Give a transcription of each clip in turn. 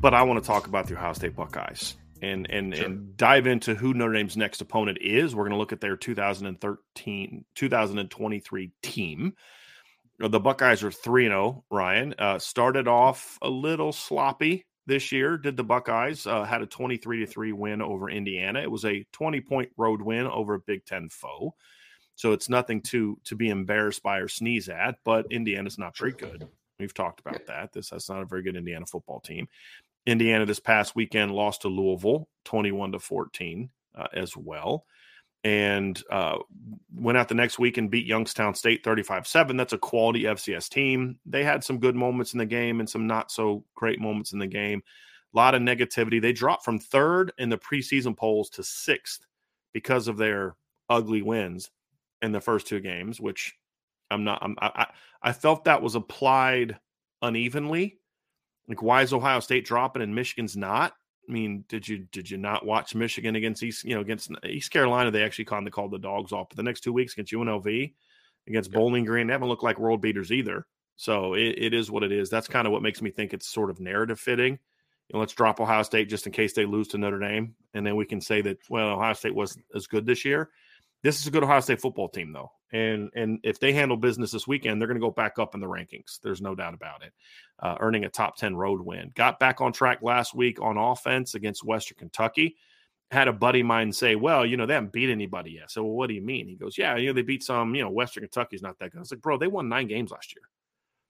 But I want to talk about the Ohio State Buckeyes and and sure. and dive into who Notre Dame's next opponent is. We're going to look at their 2013 2023 team. The Buckeyes are 3 0, Ryan. Uh, started off a little sloppy this year, did the Buckeyes. Uh, had a 23 3 win over Indiana. It was a 20 point road win over a Big Ten foe. So it's nothing to to be embarrassed by or sneeze at, but Indiana's not very good. We've talked about that. This that's not a very good Indiana football team. Indiana this past weekend lost to Louisville 21 to 14 uh, as well. And uh, went out the next week and beat Youngstown State 35 7. That's a quality FCS team. They had some good moments in the game and some not so great moments in the game. A lot of negativity. They dropped from third in the preseason polls to sixth because of their ugly wins in the first two games, which I'm not, I'm, I, I felt that was applied unevenly like, why is Ohio State dropping and Michigan's not? I mean, did you did you not watch Michigan against East? You know, against East Carolina, they actually kind of called the dogs off. But the next two weeks against UNLV, against Bowling Green, they haven't looked like world beaters either. So it, it is what it is. That's kind of what makes me think it's sort of narrative fitting. You know, let's drop Ohio State just in case they lose to Notre Dame, and then we can say that well, Ohio State wasn't as good this year. This is a good Ohio State football team, though, and and if they handle business this weekend, they're going to go back up in the rankings. There's no doubt about it. Uh, earning a top ten road win. Got back on track last week on offense against Western Kentucky. Had a buddy mine say, "Well, you know, they haven't beat anybody yet." So, well, what do you mean? He goes, "Yeah, you know, they beat some. You know, Western Kentucky's not that good." I was like, "Bro, they won nine games last year."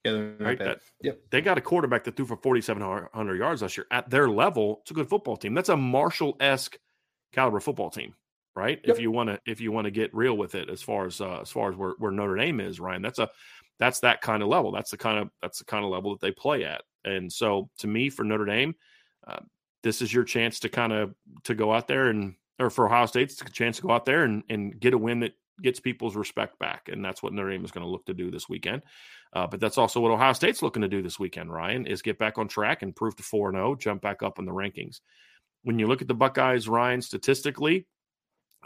Yeah, right. That, yep. They got a quarterback that threw for 4,700 yards last year. At their level, it's a good football team. That's a Marshall esque caliber football team right? Yep. If you want to if you want to get real with it as far as uh, as far as where, where Notre Dame is, Ryan, that's a that's that kind of level. That's the kind of that's the kind of level that they play at. And so to me, for Notre Dame, uh, this is your chance to kind of to go out there and or for Ohio State, it's a chance to go out there and, and get a win that gets people's respect back. And that's what Notre Dame is going to look to do this weekend. Uh, but that's also what Ohio State's looking to do this weekend, Ryan, is get back on track and prove to 4 0, jump back up in the rankings. When you look at the Buckeyes, Ryan, statistically,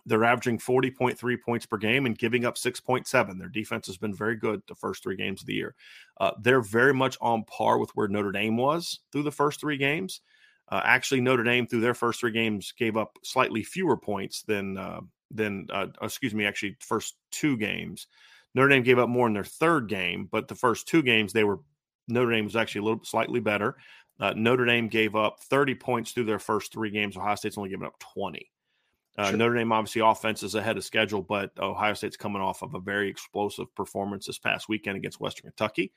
they're averaging 40.3 points per game and giving up 6.7. Their defense has been very good the first three games of the year. Uh, they're very much on par with where Notre Dame was through the first three games. Uh, actually, Notre Dame through their first three games gave up slightly fewer points than uh, than uh, excuse me, actually first two games. Notre Dame gave up more in their third game, but the first two games they were Notre Dame was actually a little slightly better. Uh, Notre Dame gave up 30 points through their first three games. Ohio State's only given up 20. Uh, sure. Notre Dame obviously offense is ahead of schedule, but Ohio State's coming off of a very explosive performance this past weekend against Western Kentucky.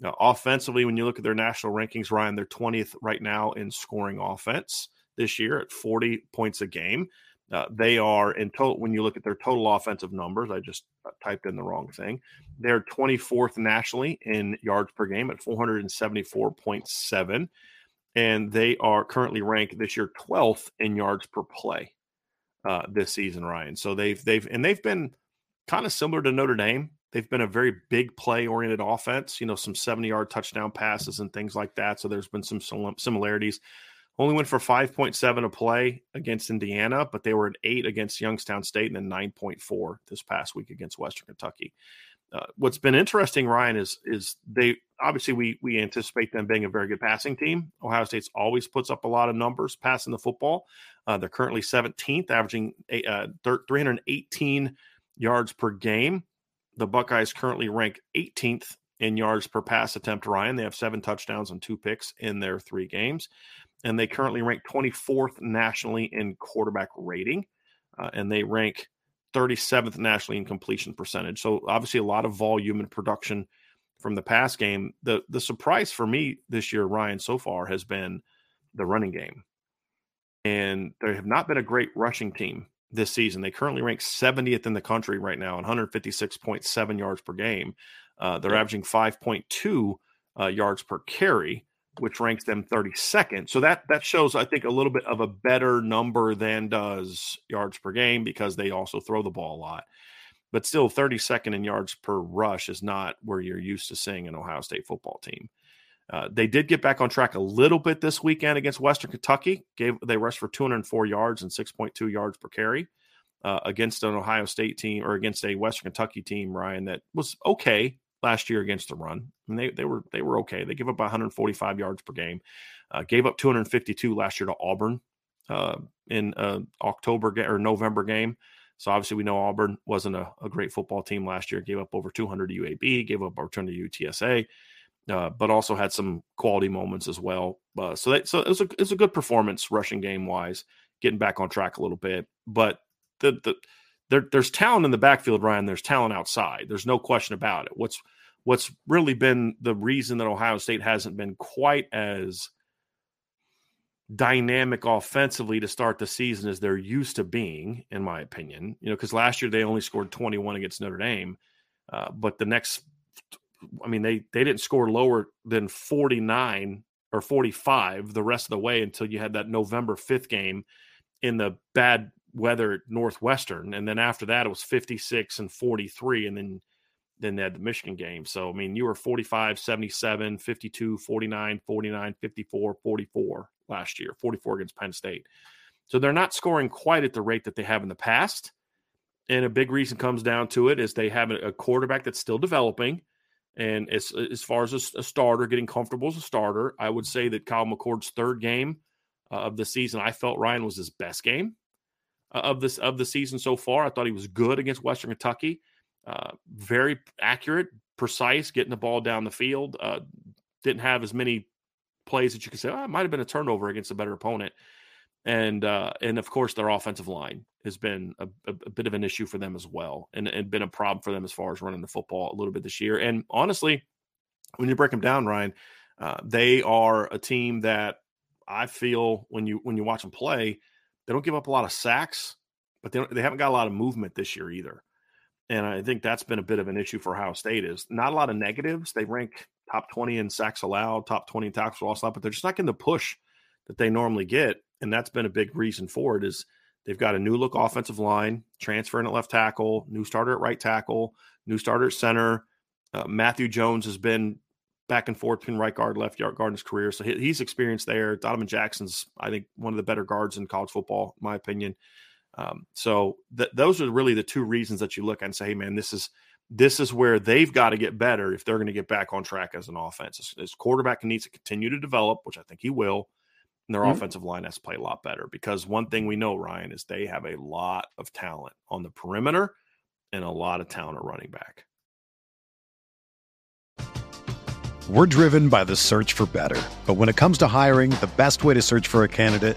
Now, offensively, when you look at their national rankings, Ryan, they're 20th right now in scoring offense this year at 40 points a game. Uh, they are in total, when you look at their total offensive numbers, I just uh, typed in the wrong thing. They're 24th nationally in yards per game at 474.7. And they are currently ranked this year 12th in yards per play uh, this season, Ryan. So they've they've and they've been kind of similar to Notre Dame. They've been a very big play oriented offense, you know, some 70 yard touchdown passes and things like that. So there's been some similarities. Only went for 5.7 a play against Indiana, but they were at eight against Youngstown State and then 9.4 this past week against Western Kentucky. Uh, what's been interesting, Ryan, is is they obviously we we anticipate them being a very good passing team. Ohio State's always puts up a lot of numbers passing the football. Uh, they're currently 17th, averaging uh, 318 yards per game. The Buckeyes currently rank 18th in yards per pass attempt. Ryan, they have seven touchdowns and two picks in their three games, and they currently rank 24th nationally in quarterback rating, uh, and they rank 37th nationally in completion percentage. So obviously a lot of volume and production from the pass game. The the surprise for me this year, Ryan, so far has been the running game. And they have not been a great rushing team this season. They currently rank 70th in the country right now, 156.7 yards per game. Uh, they're averaging 5.2 uh, yards per carry which ranks them 32nd. So that that shows, I think, a little bit of a better number than does yards per game because they also throw the ball a lot. But still, 32nd in yards per rush is not where you're used to seeing an Ohio State football team. Uh, they did get back on track a little bit this weekend against Western Kentucky. Gave they rushed for 204 yards and 6.2 yards per carry uh, against an Ohio State team or against a Western Kentucky team, Ryan, that was okay last year against the run. And they they were they were okay. They give up 145 yards per game. Uh, gave up 252 last year to Auburn uh, in uh, October ga- or November game. So obviously we know Auburn wasn't a, a, great football team last year. Gave up over 200 to UAB. Gave up over 200 to UTSA. Uh, but also had some quality moments as well. Uh, so that so it was a it's a good performance rushing game wise, getting back on track a little bit. But the the there, there's talent in the backfield, Ryan. There's talent outside. There's no question about it. What's what's really been the reason that Ohio State hasn't been quite as dynamic offensively to start the season as they're used to being, in my opinion. You know, because last year they only scored 21 against Notre Dame, uh, but the next, I mean, they they didn't score lower than 49 or 45 the rest of the way until you had that November 5th game in the bad weather Northwestern, and then after that it was 56 and 43, and then then they had the Michigan game. So, I mean, you were 45, 77, 52, 49, 49, 54, 44 last year, 44 against Penn State. So they're not scoring quite at the rate that they have in the past. And a big reason comes down to it is they have a quarterback that's still developing. And as, as far as a, a starter, getting comfortable as a starter, I would say that Kyle McCord's third game uh, of the season, I felt Ryan was his best game uh, of this of the season so far. I thought he was good against Western Kentucky. Uh, very accurate, precise, getting the ball down the field. Uh, didn't have as many plays that you could say, oh, it might have been a turnover against a better opponent. And uh, and of course, their offensive line has been a, a, a, bit of an issue for them as well, and, and been a problem for them as far as running the football a little bit this year. And honestly, when you break them down, Ryan, uh, they are a team that I feel when you when you watch them play, they don't give up a lot of sacks, but they they haven't got a lot of movement this year either and I think that's been a bit of an issue for Ohio State is not a lot of negatives. They rank top 20 in sacks allowed, top 20 in tackles for loss allowed, but they're just not getting the push that they normally get. And that's been a big reason for it is they've got a new look offensive line, transferring at left tackle, new starter at right tackle, new starter at center. Uh, Matthew Jones has been back and forth between right guard, left guard in his career. So he, he's experienced there. Donovan Jackson's, I think, one of the better guards in college football, in my opinion. Um, so th- those are really the two reasons that you look at and say, hey, man, this is this is where they've got to get better if they're going to get back on track as an offense. This, this, quarterback needs to continue to develop, which I think he will. And their mm-hmm. offensive line has to play a lot better because one thing we know, Ryan, is they have a lot of talent on the perimeter and a lot of talent at running back. We're driven by the search for better. But when it comes to hiring, the best way to search for a candidate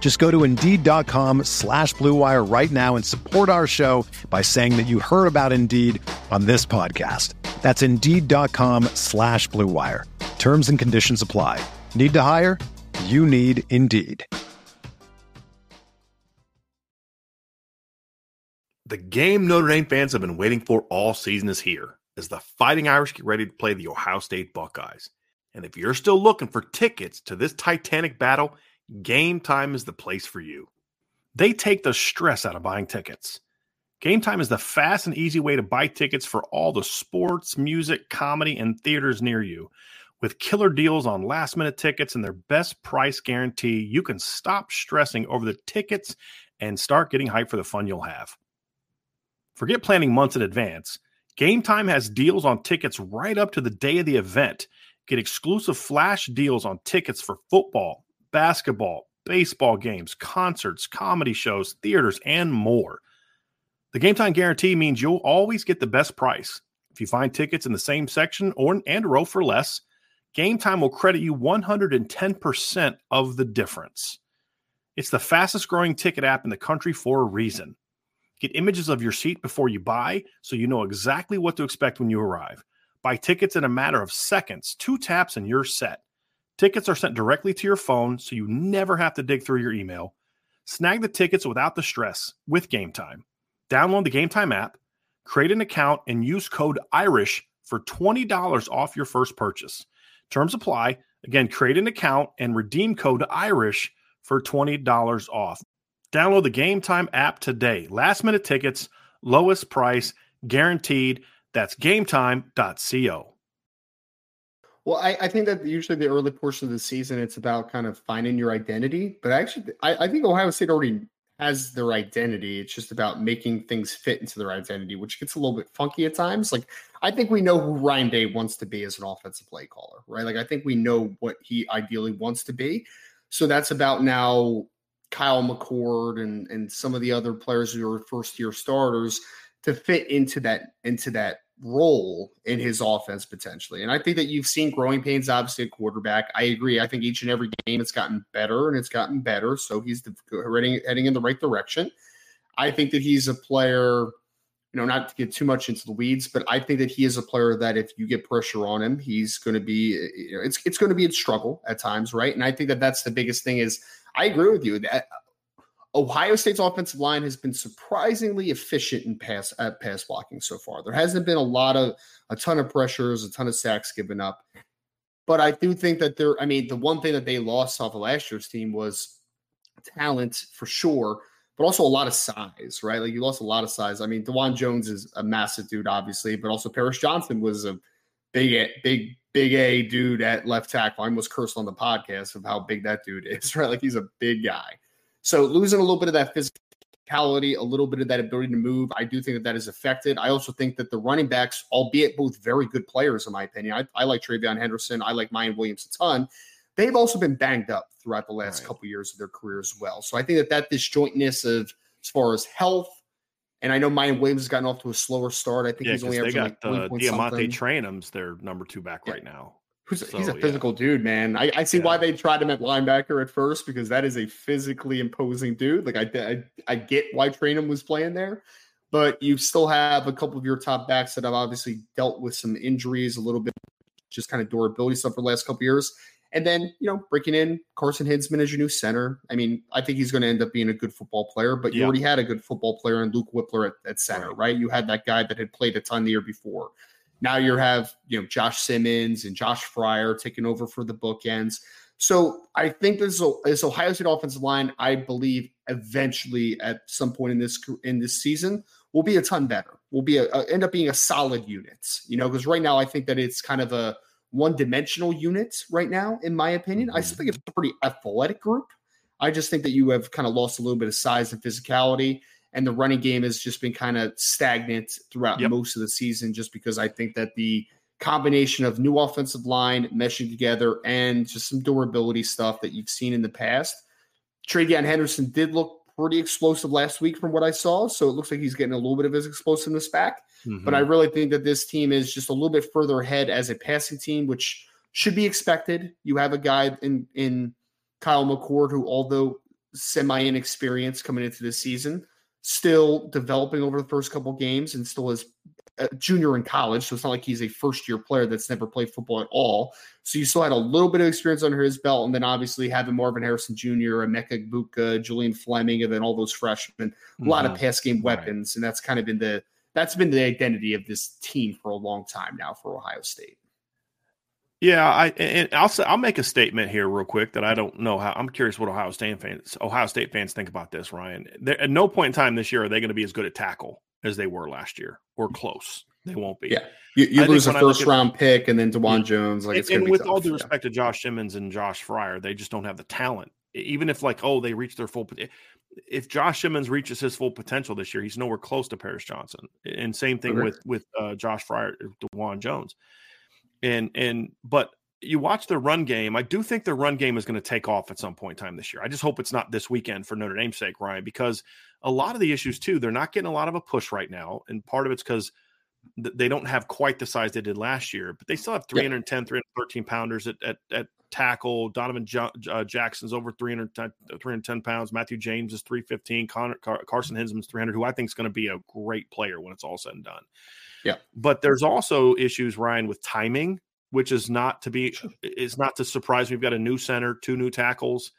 Just go to Indeed.com slash BlueWire right now and support our show by saying that you heard about Indeed on this podcast. That's Indeed.com slash BlueWire. Terms and conditions apply. Need to hire? You need Indeed. The game Notre Dame fans have been waiting for all season is here as the Fighting Irish get ready to play the Ohio State Buckeyes. And if you're still looking for tickets to this titanic battle, Game Time is the place for you. They take the stress out of buying tickets. Game Time is the fast and easy way to buy tickets for all the sports, music, comedy, and theaters near you. With killer deals on last minute tickets and their best price guarantee, you can stop stressing over the tickets and start getting hyped for the fun you'll have. Forget planning months in advance. Game Time has deals on tickets right up to the day of the event. Get exclusive flash deals on tickets for football, basketball, baseball games, concerts, comedy shows, theaters, and more. The Game Time guarantee means you'll always get the best price. If you find tickets in the same section or and row for less, Game Time will credit you 110% of the difference. It's the fastest growing ticket app in the country for a reason. Get images of your seat before you buy so you know exactly what to expect when you arrive. Buy tickets in a matter of seconds, two taps, and you're set. Tickets are sent directly to your phone so you never have to dig through your email. Snag the tickets without the stress with Game Time. Download the Game Time app, create an account, and use code IRISH for $20 off your first purchase. Terms apply. Again, create an account and redeem code IRISH for $20 off. Download the Game Time app today. Last minute tickets, lowest price, guaranteed. That's gametime.co. Well, I, I, think that usually the early portion of the season, it's about kind of finding your identity. But actually, I, I think Ohio State already has their identity. It's just about making things fit into their identity, which gets a little bit funky at times. Like, I think we know who Ryan Day wants to be as an offensive play caller, right? Like, I think we know what he ideally wants to be. So that's about now Kyle McCord and and some of the other players who are first year starters to fit into that into that role in his offense potentially. And I think that you've seen growing pains obviously at quarterback. I agree. I think each and every game it's gotten better and it's gotten better. So he's heading heading in the right direction. I think that he's a player, you know, not to get too much into the weeds, but I think that he is a player that if you get pressure on him, he's going to be you know, it's it's going to be a struggle at times, right? And I think that that's the biggest thing is I agree with you that Ohio State's offensive line has been surprisingly efficient in pass at pass blocking so far. There hasn't been a lot of a ton of pressures, a ton of sacks given up. But I do think that there, I mean, the one thing that they lost off of last year's team was talent for sure, but also a lot of size, right? Like you lost a lot of size. I mean, Dawand Jones is a massive dude, obviously, but also Paris Johnson was a big, big big A dude at left tackle. I almost cursed on the podcast of how big that dude is, right? Like he's a big guy. So losing a little bit of that physicality, a little bit of that ability to move, I do think that that is affected. I also think that the running backs, albeit both very good players, in my opinion, I, I like TreVeyon Henderson, I like Miyan Williams a ton. They've also been banged up throughout the last right. couple years of their career as well. So I think that that disjointness of as far as health, and I know Miyan Williams has gotten off to a slower start. I think yeah, he's only they got like uh, DeaMonte Trayanum's their number two back yeah. right now. Who's, so, he's a physical yeah. dude, man. I, I see yeah. why they tried him at linebacker at first because that is a physically imposing dude. Like I, I, I get why Trayanum was playing there, but you still have a couple of your top backs that have obviously dealt with some injuries, a little bit just kind of durability stuff for the last couple years. And then, you know, breaking in Carson Hinzman as your new center. I mean, I think he's going to end up being a good football player, but you already had a good football player in Luke Wypler at, at center, right. right? You had that guy that had played a ton the year before. Now you have, you know, Josh Simmons and Josh Fryar taking over for the bookends. So I think this, this Ohio State offensive line, I believe, eventually at some point in this in this season will be a ton better. Will be a, a end up being a solid unit, you know, because right now I think that it's kind of a one dimensional unit right now, in my opinion. Mm-hmm. I still think it's a pretty athletic group. I just think that you have kind of lost a little bit of size and physicality, and the running game has just been kind of stagnant throughout yep. most of the season, just because I think that the combination of new offensive line meshing together and just some durability stuff that you've seen in the past TreVeyon Henderson did look pretty explosive last week from what I saw. So it looks like he's getting a little bit of his explosiveness back. Mm-hmm. But I really think that this team is just a little bit further ahead as a passing team, which should be expected. You have a guy in in Kyle McCord who, although semi inexperienced coming into this season, still developing over the first couple games and still is a junior in college. So it's not like he's a first year player that's never played football at all. So you still had a little bit of experience under his belt. And then obviously having Marvin Harrison Jr., Emeka Egbuka, Julian Fleming, and then all those freshmen, a lot mm-hmm. of pass game weapons. Right. And that's kind of been the that's been the identity of this team for a long time now for Ohio State. Yeah, I and I'll say, I'll make a statement here real quick that I don't know how. I'm curious what Ohio State fans Ohio State fans think about this, Ryan. They're, at no point in time this year are they going to be as good at tackle as they were last year, or close. They won't be. Yeah, you, you lose a first round pick and then Dawand Jones. Like, and, and with tough, all due respect to Josh Simmons and Josh Fryar, they just don't have the talent. Even if like, oh, they reach their full. If Josh Simmons reaches his full potential this year, he's nowhere close to Paris Johnson. And same thing okay. with with uh, Josh Fryar, Dawand Jones and and but you watch their run game. I do think their run game is going to take off at some point in time this year. I just hope it's not this weekend for Notre Dame's sake, Ryan, because a lot of the issues too, they're not getting a lot of a push right now, and part of it's because they don't have quite the size they did last year, but they still have 310, yeah. 313 pounders at, at, at tackle. Donovan jo- uh, Jackson's over 310, 310 pounds. Matthew James is 315. Connor, Car- Carson Hinzman's 300, who I think is going to be a great player when it's all said and done. Yeah. But there's also issues, Ryan, with timing which is not to be is not to surprise. We've got a new center, two new tackles.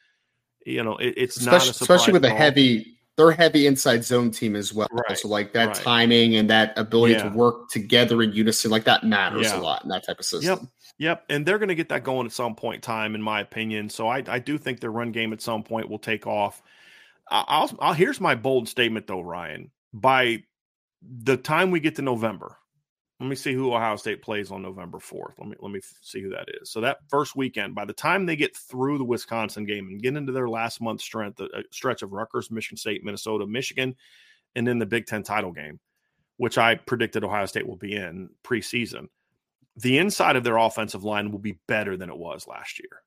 You know, it, it's especially, not especially with a heavy. They're heavy inside zone team as well. Right. So like that right. timing and that ability yeah. to work together in unison, like that matters yeah. a lot in that type of system. Yep. Yep. And they're going to get that going at some point in time, in my opinion. So I, I do think their run game at some point will take off. I'll, I'll here's my bold statement though, Ryan. By the time we get to November, let me see who Ohio State plays on November 4th. Let me let me see who that is. So that first weekend, by the time they get through the Wisconsin game and get into their last month strength, a uh, stretch of Rutgers, Michigan State, Minnesota, Michigan, and then the Big Ten title game, which I predicted Ohio State will be in preseason. The inside of their offensive line will be better than it was last year.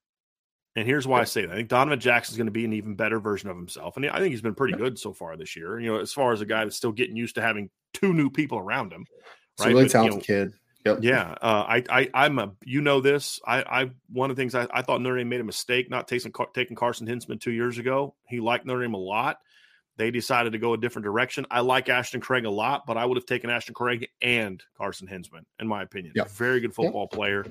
And here's why I say that. I think Donovan Jackson is going to be an even better version of himself. And I think he's been pretty good so far this year. You know, as far as a guy that's still getting used to having two new people around him. Right? really but, talented you know, kid. Yep. Yeah. Uh, I, I, I'm a, you know, this, I, I, one of the things I, I thought Notre Dame made a mistake not taking, taking Carson Hinzman two years ago. He liked Notre Dame a lot. They decided to go a different direction. I like Ashton Craig a lot, but I would have taken Ashton Craig and Carson Hinzman, in my opinion. Yep. Very good football yep. player.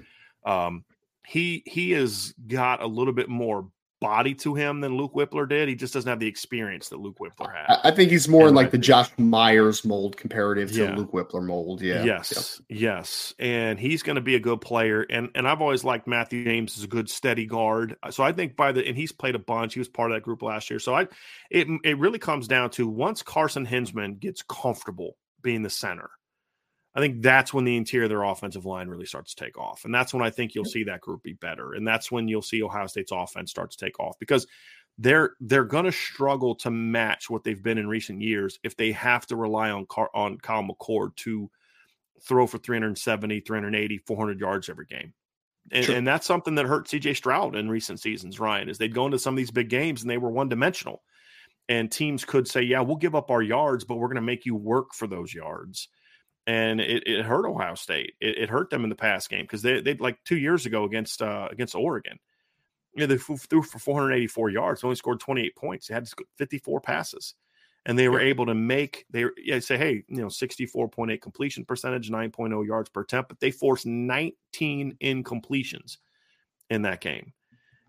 Um, he he has got a little bit more body to him than Luke Wypler did. He just doesn't have the experience that Luke Wypler had. I think he's more in like the Josh Myers mold comparative to yeah. Luke Wypler mold. Yeah. Yes. Yes. And he's going to be a good player. And and I've always liked Matthew James as a good steady guard. Uh, so I think by the and he's played a bunch. He was part of that group last year. So I it it really comes down to once Carson Hinzman gets comfortable being the center I think that's when the interior of their offensive line really starts to take off. And that's when I think you'll see that group be better. And that's when you'll see Ohio State's offense start to take off because they're they're going to struggle to match what they've been in recent years if they have to rely on Car- on Kyle McCord to throw for 370, 380, 400 yards every game. And, sure. and that's something that hurt CJ Stroud in recent seasons, Ryan, is they'd go into some of these big games and they were one dimensional. And teams could say, yeah, we'll give up our yards, but we're going to make you work for those yards and it, it hurt Ohio State. It, it, hurt them in the past game because they they like two years ago against uh, against Oregon. You know, they threw for 484 yards, only scored 28 points. They had 54 passes, and they were yeah. able to make they yeah, say, hey, you know, 64.8 completion percentage, 9.0 yards per attempt, but they forced 19 incompletions in that game,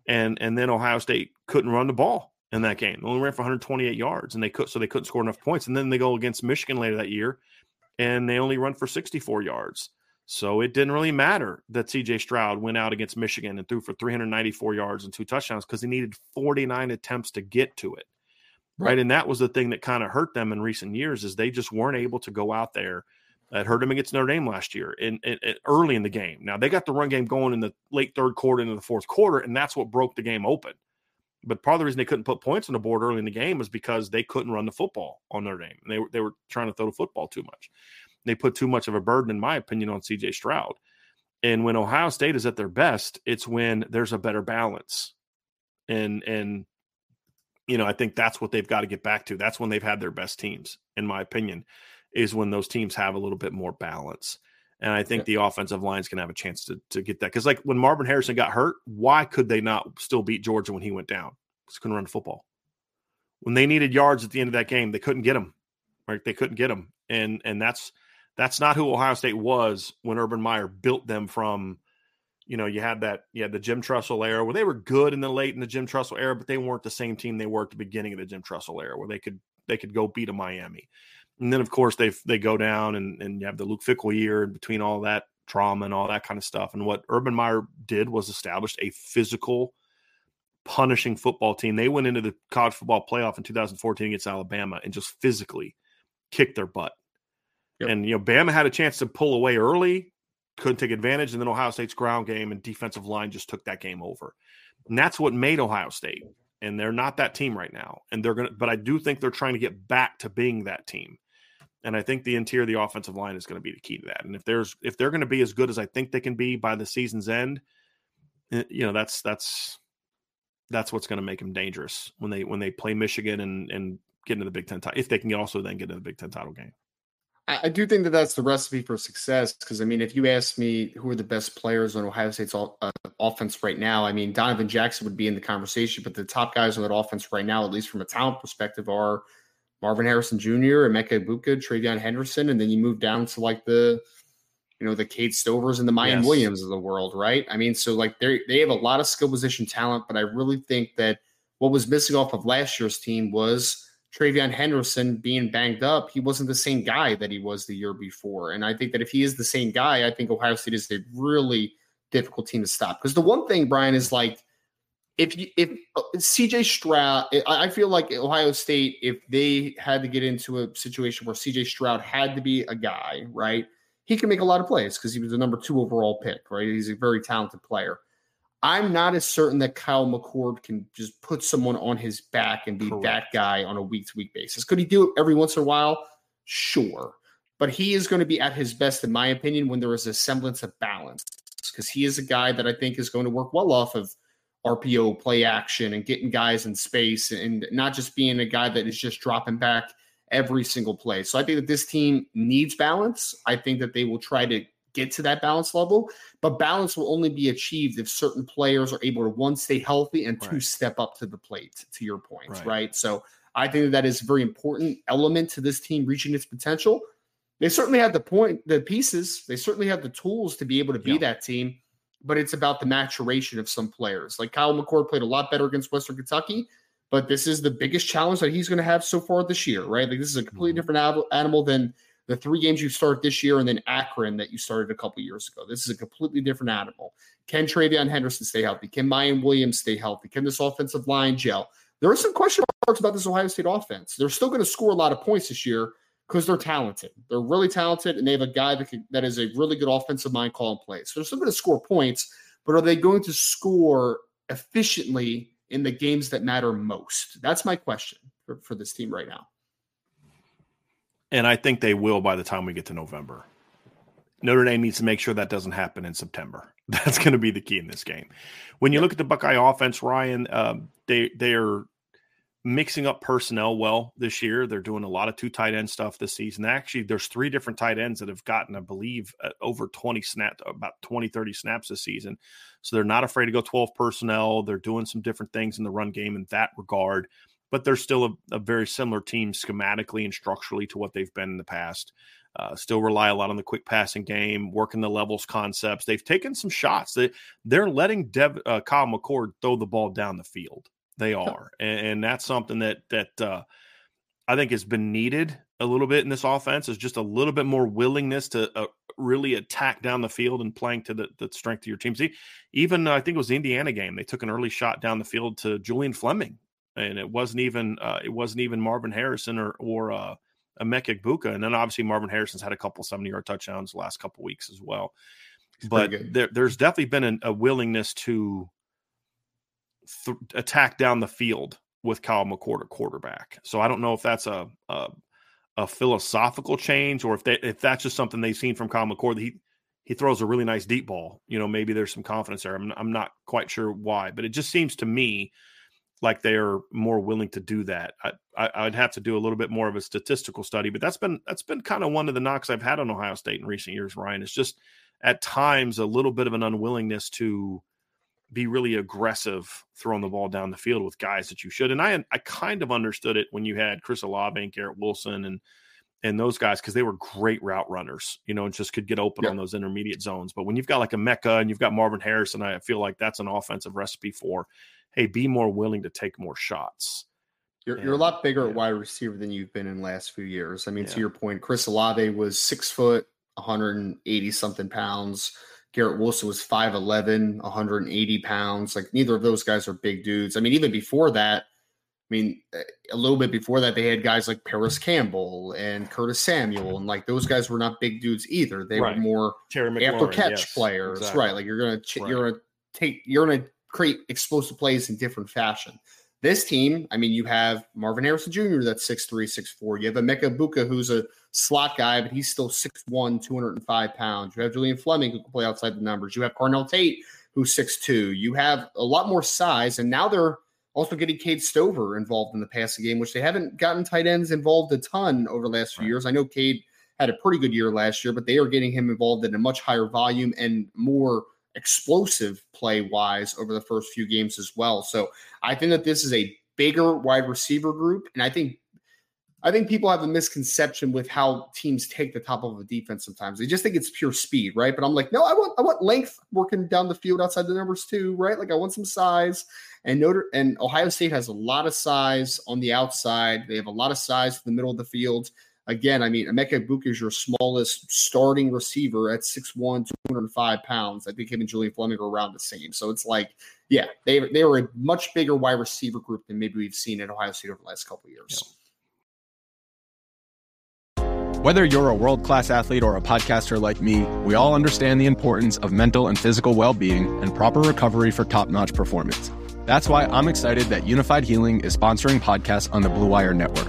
and and then Ohio State couldn't run the ball in that game. They only ran for 128 yards, and they could so they couldn't score enough points. And then they go against Michigan later that year and they only run for 64 yards. So it didn't really matter that CJ Stroud went out against Michigan and threw for 394 yards and two touchdowns because he needed 49 attempts to get to it. Right. right. And that was the thing that kind of hurt them in recent years is they just weren't able to go out there. That hurt them against Notre Dame last year in, in, in, early in the game. Now they got the run game going in the late third quarter into the fourth quarter, and that's what broke the game open. But part of the reason they couldn't put points on the board early in the game is because they couldn't run the football on Notre Dame. They were they were trying to throw the football too much. They put too much of a burden, in my opinion, on CJ Stroud. And when Ohio State is at their best, it's when there's a better balance. And and you know, I think that's what they've got to get back to. That's when they've had their best teams, in my opinion, is when those teams have a little bit more balance. And I think yeah. the offensive lines can have a chance to, to get that. Because, like, when Marvin Harrison got hurt, why could they not still beat Georgia when he went down? Because couldn't run the football. When they needed yards at the end of that game, they couldn't get them. Right? They couldn't get them. And and that's that's not who Ohio State was when Urban Meyer built them from you know, you had that, you had the Jim Tressel era where they were good in the late in the Jim Tressel era, but they weren't the same team they were at the beginning of the Jim Tressel era where they could they could go beat a Miami. And then of course they they go down and, and you have the Luke Fickell year in between all that trauma and all that kind of stuff. And what Urban Meyer did was established a physical, punishing football team. They went into the college football playoff in 2014 against Alabama and just physically kicked their butt. Yep. And you know, Bama had a chance to pull away early couldn't take advantage. And then Ohio State's ground game and defensive line just took that game over. And that's what made Ohio State. And they're not that team right now. And they're going to, but I do think they're trying to get back to being that team. And I think the interior of the offensive line is going to be the key to that. And if there's, if they're going to be as good as I think they can be by the season's end, eh, you know, that's, that's, that's what's going to make them dangerous when they, when they play Michigan and, and get into the Big Ten title, if they can also then get into the Big Ten title game. I do think that that's the recipe for success. Because I mean, if you ask me who are the best players on Ohio State's uh, offense right now, I mean, Donovan Jackson would be in the conversation. But the top guys on that offense right now, at least from a talent perspective, are Marvin Harrison Jr., Emeka Egbuka, TreVeyon Henderson, and then you move down to like the, you know, the Cade Stovers and the Miyan yes. Williams of the world, right? I mean, so like they they have a lot of skill position talent, but I really think that what was missing off of last year's team was TreVeyon Henderson being banged up, he wasn't the same guy that he was the year before. And I think that if he is the same guy, I think Ohio State is a really difficult team to stop. Because the one thing, Brian, is like if you if uh, CJ Stroud, I feel like Ohio State, if they had to get into a situation where CJ Stroud had to be a guy, right? He can make a lot of plays because he was the number two overall pick, right? He's a very talented player. I'm not as certain that Kyle McCord can just put someone on his back and be Correct. that guy on a week to week basis. Could he do it every once in a while? Sure. But he is going to be at his best, in my opinion, when there is a semblance of balance because he is a guy that I think is going to work well off of RPO play action and getting guys in space and not just being a guy that is just dropping back every single play. So I think that this team needs balance. I think that they will try to get to that balance level. But balance will only be achieved if certain players are able to one stay healthy and two step up to the plate. To your point, right. right? So I think that, that is a very important element to this team reaching its potential. They certainly have the point, the pieces. They certainly have the tools to be able to be yeah. that team. But it's about the maturation of some players. Like Kyle McCord played a lot better against Western Kentucky, but this is the biggest challenge that he's going to have so far this year, right? Like this is a completely mm-hmm. different animal than the three games you start this year and then Akron that you started a couple years ago. This is a completely different animal. Can TreVeyon Henderson stay healthy? Can Miyan Williams stay healthy? Can this offensive line gel? There are some question marks about this Ohio State offense. They're still going to score a lot of points this year because they're talented. They're really talented, and they have a guy that, can, that is a really good offensive mind call calling plays. So they're still going to score points, but are they going to score efficiently in the games that matter most? That's my question for, for this team right now and I think they will by the time we get to November. Notre Dame needs to make sure that doesn't happen in September. That's going to be the key in this game. When you look at the Buckeye offense, Ryan, um, they they are mixing up personnel well this year. They're doing a lot of two tight end stuff this season. Actually, there's three different tight ends that have gotten, I believe, uh, over 20 snaps, about 20, 30 snaps this season. So they're not afraid to go 12 personnel. They're doing some different things in the run game in that regard but they're still a, a, very similar team schematically and structurally to what they've been in the past. Uh, still rely a lot on the quick passing game, working the levels concepts. They've taken some shots. They, they're letting Dev, uh, Kyle McCord throw the ball down the field. They are, and, and that's something that that uh, I think has been needed a little bit in this offense. Is just a little bit more willingness to uh, really attack down the field and playing to the, the strength of your team. See, even uh, I think it was the Indiana game. They took an early shot down the field to Julian Fleming and it wasn't even uh, it wasn't even Marvin Harrison or or uh, Emeka Egbuka, and then obviously Marvin Harrison's had a couple seventy yard touchdowns the last couple weeks as well. It's but there, there's definitely been an, a willingness to th- attack down the field with Kyle McCord at quarterback. So I don't know if that's a, a, a philosophical change or if they, if that's just something they've seen from Kyle McCord. He he throws a really nice deep ball. You know, maybe there's some confidence there. I'm I'm not quite sure why, but it just seems to me like they are more willing to do that. I, I would have to do a little bit more of a statistical study, but that's been that's been kind of one of the knocks I've had on Ohio State in recent years. Ryan, it's just at times a little bit of an unwillingness to be really aggressive throwing the ball down the field with guys that you should. And I I kind of understood it when you had Chris Olave and Garrett Wilson and and those guys because they were great route runners, you know, and just could get open on those intermediate zones. But when you've got like a Mecca and you've got Marvin Harrison, I feel like that's an offensive recipe for, hey, be more willing to take more shots. You're, and, you're a lot bigger yeah. at wide receiver than you've been in the last few years. I mean, yeah. to your point, Chris Olave was six foot, 180 something pounds. Garrett Wilson was 5'11, 180 pounds. Like neither of those guys are big dudes. I mean, even before that, I mean, eh, a little bit before that, they had guys like Parris Campbell and Curtis Samuel, and like those guys were not big dudes either. They right. were more after catch yes, players, exactly. right? Like you're gonna right. you're gonna take you're gonna create explosive plays in different fashion. This team, I mean, you have Marvin Harrison Jr. that's 6'3, 6'4. You have Emeka Egbuka, who's a slot guy, but he's still 6'1, 205 pounds. You have Julian Fleming, who can play outside the numbers. You have Carnell Tate, who's 6'2. You have a lot more size, and now they're also getting Cade Stover involved in the passing game, which they haven't gotten tight ends involved a ton over the last few right. years. I know Cade had a pretty good year last year, but they are getting him involved in a much higher volume and more explosive play wise over the first few games as well. So I think that this is a bigger wide receiver group, and I think I think people have a misconception with how teams take the top of a defense sometimes. They just think it's pure speed, right? But I'm like, no, I want I want length working down the field outside the numbers too, right? Like I want some size. And Notre and Ohio State has a lot of size on the outside. They have a lot of size in the middle of the field. Again, I mean, Emeka Egbuka is your smallest starting receiver at 6'1, 205 pounds. I think him and Julian Fleming are around the same. So it's like, yeah, they, they were a much bigger wide receiver group than maybe we've seen at Ohio State over the last couple years. Whether you're a world class athlete or a podcaster like me, we all understand the importance of mental and physical well being and proper recovery for top notch performance. That's why I'm excited that Unifyd Healing is sponsoring podcasts on the Blue Wire Network.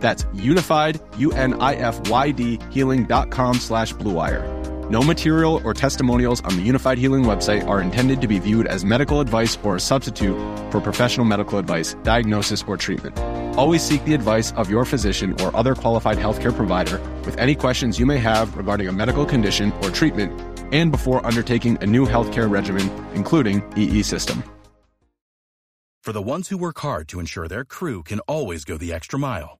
That's unified, U-N-I-F-Y-D, healing.com slash bluewire. No material or testimonials on the Unifyd Healing website are intended to be viewed as medical advice or a substitute for professional medical advice, diagnosis, or treatment. Always seek the advice of your physician or other qualified healthcare provider with any questions you may have regarding a medical condition or treatment and before undertaking a new healthcare regimen, including EE system. For the ones who work hard to ensure their crew can always go the extra mile,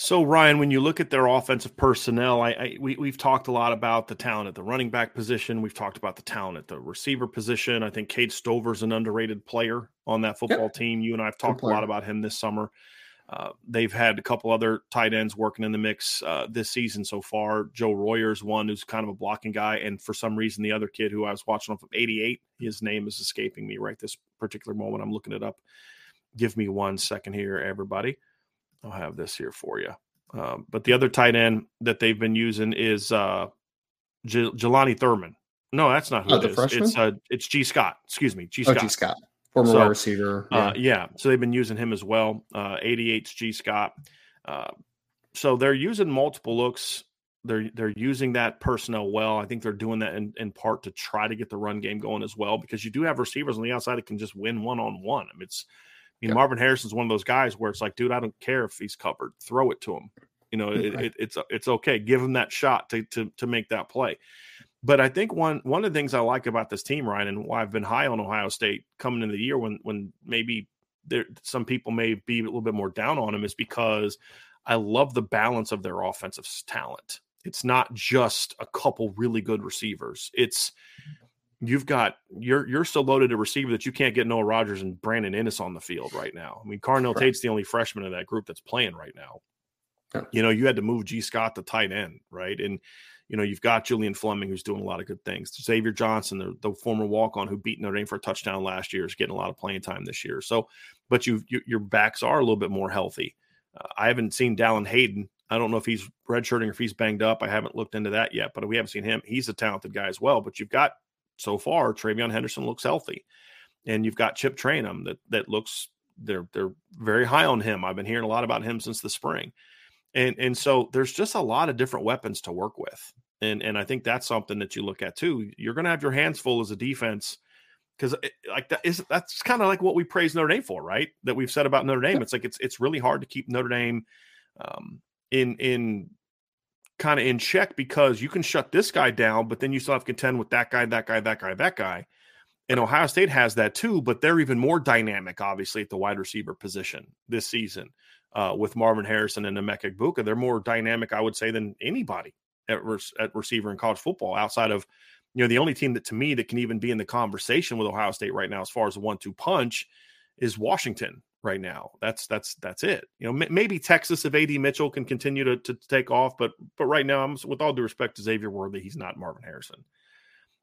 So Ryan, when you look at their offensive personnel, I, I we we've talked a lot about the talent at the running back position. We've talked about the talent at the receiver position. I think Cade Stover's an underrated player on that football yep. team. You and I have talked a lot about him this summer. Uh, they've had a couple other tight ends working in the mix uh, this season so far. Joe Royer's one who's kind of a blocking guy, and for some reason, the other kid who I was watching off of 88, his name is escaping me right this particular moment. I'm looking it up. Give me one second here, everybody. I'll have this here for you. Um, but the other tight end that they've been using is uh, J- Jelani Thurman. No, that's not who oh, it is. It's uh, it's Gee Scott. Excuse me, Gee Scott. Oh, Gee Scott, former so, wide receiver. Yeah. Uh, yeah. So they've been using him as well. Uh, 88's Gee Scott. Uh, so they're using multiple looks. They're they're using that personnel well. I think they're doing that in, in part to try to get the run game going as well because you do have receivers on the outside that can just win one on one. I mean, it's mean, yep. Marvin Harrison's one of those guys where it's like, dude, I don't care if he's covered, throw it to him. You know, it, it, it's it's okay. Give him that shot to to to make that play. But I think one one of the things I like about this team, Ryan, and why I've been high on Ohio State coming into the year when when maybe there some people may be a little bit more down on him is because I love the balance of their offensive talent. It's not just a couple really good receivers. It's you've got you're you're so loaded a receiver that you can't get Noah Rogers and Brandon Inniss on the field right now. I mean, Carnell Tate's the only freshman in that group that's playing right now. Yeah. You know, you had to move Gee Scott to tight end, right? And you know, you've got Julian Fleming who's doing a lot of good things. Xavier Johnson, the, the former walk on who beat Notre Dame for a touchdown last year, is getting a lot of playing time this year. So, but you, you your backs are a little bit more healthy. Uh, I haven't seen Dallan Hayden. I don't know if he's redshirting or if he's banged up. I haven't looked into that yet, but we haven't seen him. He's a talented guy as well. But you've got so far TreVeyon Henderson looks healthy, and you've got Chip Trayanum that that looks they're they're very high on him. I've been hearing a lot about him since the spring. And and so there's just a lot of different weapons to work with and and i think that's something that you look at too. You're going to have your hands full as a defense because like that is that's kind of like what we praise notre dame for right? That we've said about notre dame. It's like it's it's really hard to keep notre dame um, in in kind of in check because you can shut this guy down but then you still have to contend with that guy that guy that guy that guy. And ohio state has that too but they're even more dynamic obviously at the wide receiver position this season uh, with Marvin Harrison and Emeka Egbuka. They're more dynamic, I would say, than anybody at, at receiver in college football outside of, you know, the only team that to me that can even be in the conversation with Ohio State right now as far as a one-two punch is Washington right now. That's that's that's it. You know, m- maybe Texas if AD Mitchell can continue to, to take off, but but right now, I'm with all due respect to Xavier Worthy, he's not Marvin Harrison.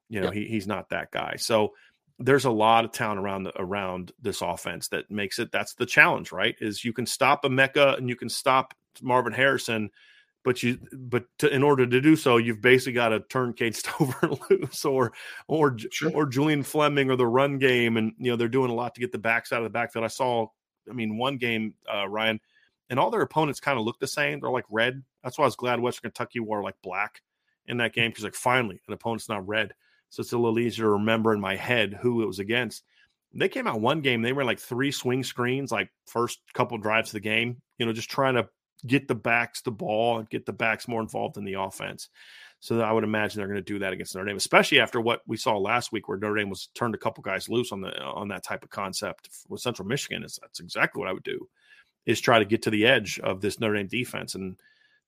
You know, yeah. he, he's not that guy. So there's a lot of town around the, around this offense that makes it. That's the challenge, right? Is you can stop Emeka and you can stop Marvin Harrison, but you but to, in order to do so, you've basically got to turn Cade Stover loose or or sure. or Julian Fleming or the run game, and you know they're doing a lot to get the backs out of the backfield. I saw, I mean, one game, uh, Ryan, and all their opponents kind of look the same. They're like red. That's why I was glad Western Kentucky wore like black in that game because like finally an opponent's not red so it's a little easier to remember in my head who it was against. They came out one game, they were like three swing screens, like first couple drives of the game, you know, just trying to get the backs the ball and get the backs more involved in the offense. So I would imagine they're going to do that against Notre Dame, especially after what we saw last week, where Notre Dame was turned a couple guys loose on the on that type of concept with Central Michigan. Is that's exactly what I would do, is try to get to the edge of this Notre Dame defense, and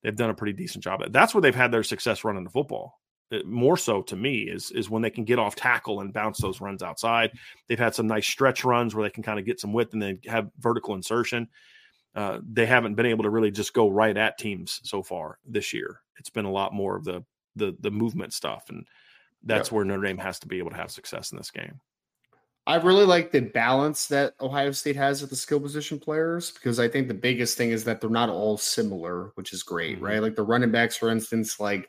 they've done a pretty decent job. That's where they've had their success running the football. More so to me is is when they can get off tackle and bounce those runs outside. They've had some nice stretch runs where they can kind of get some width and then have vertical insertion. Uh, they haven't been able to really just go right at teams so far this year. It's been a lot more of the the the movement stuff, and that's where Notre Dame has to be able to have success in this game. I really like the balance that Ohio State has with the skill position players because I think the biggest thing is that they're not all similar, which is great, mm-hmm. right? Like the running backs, for instance, like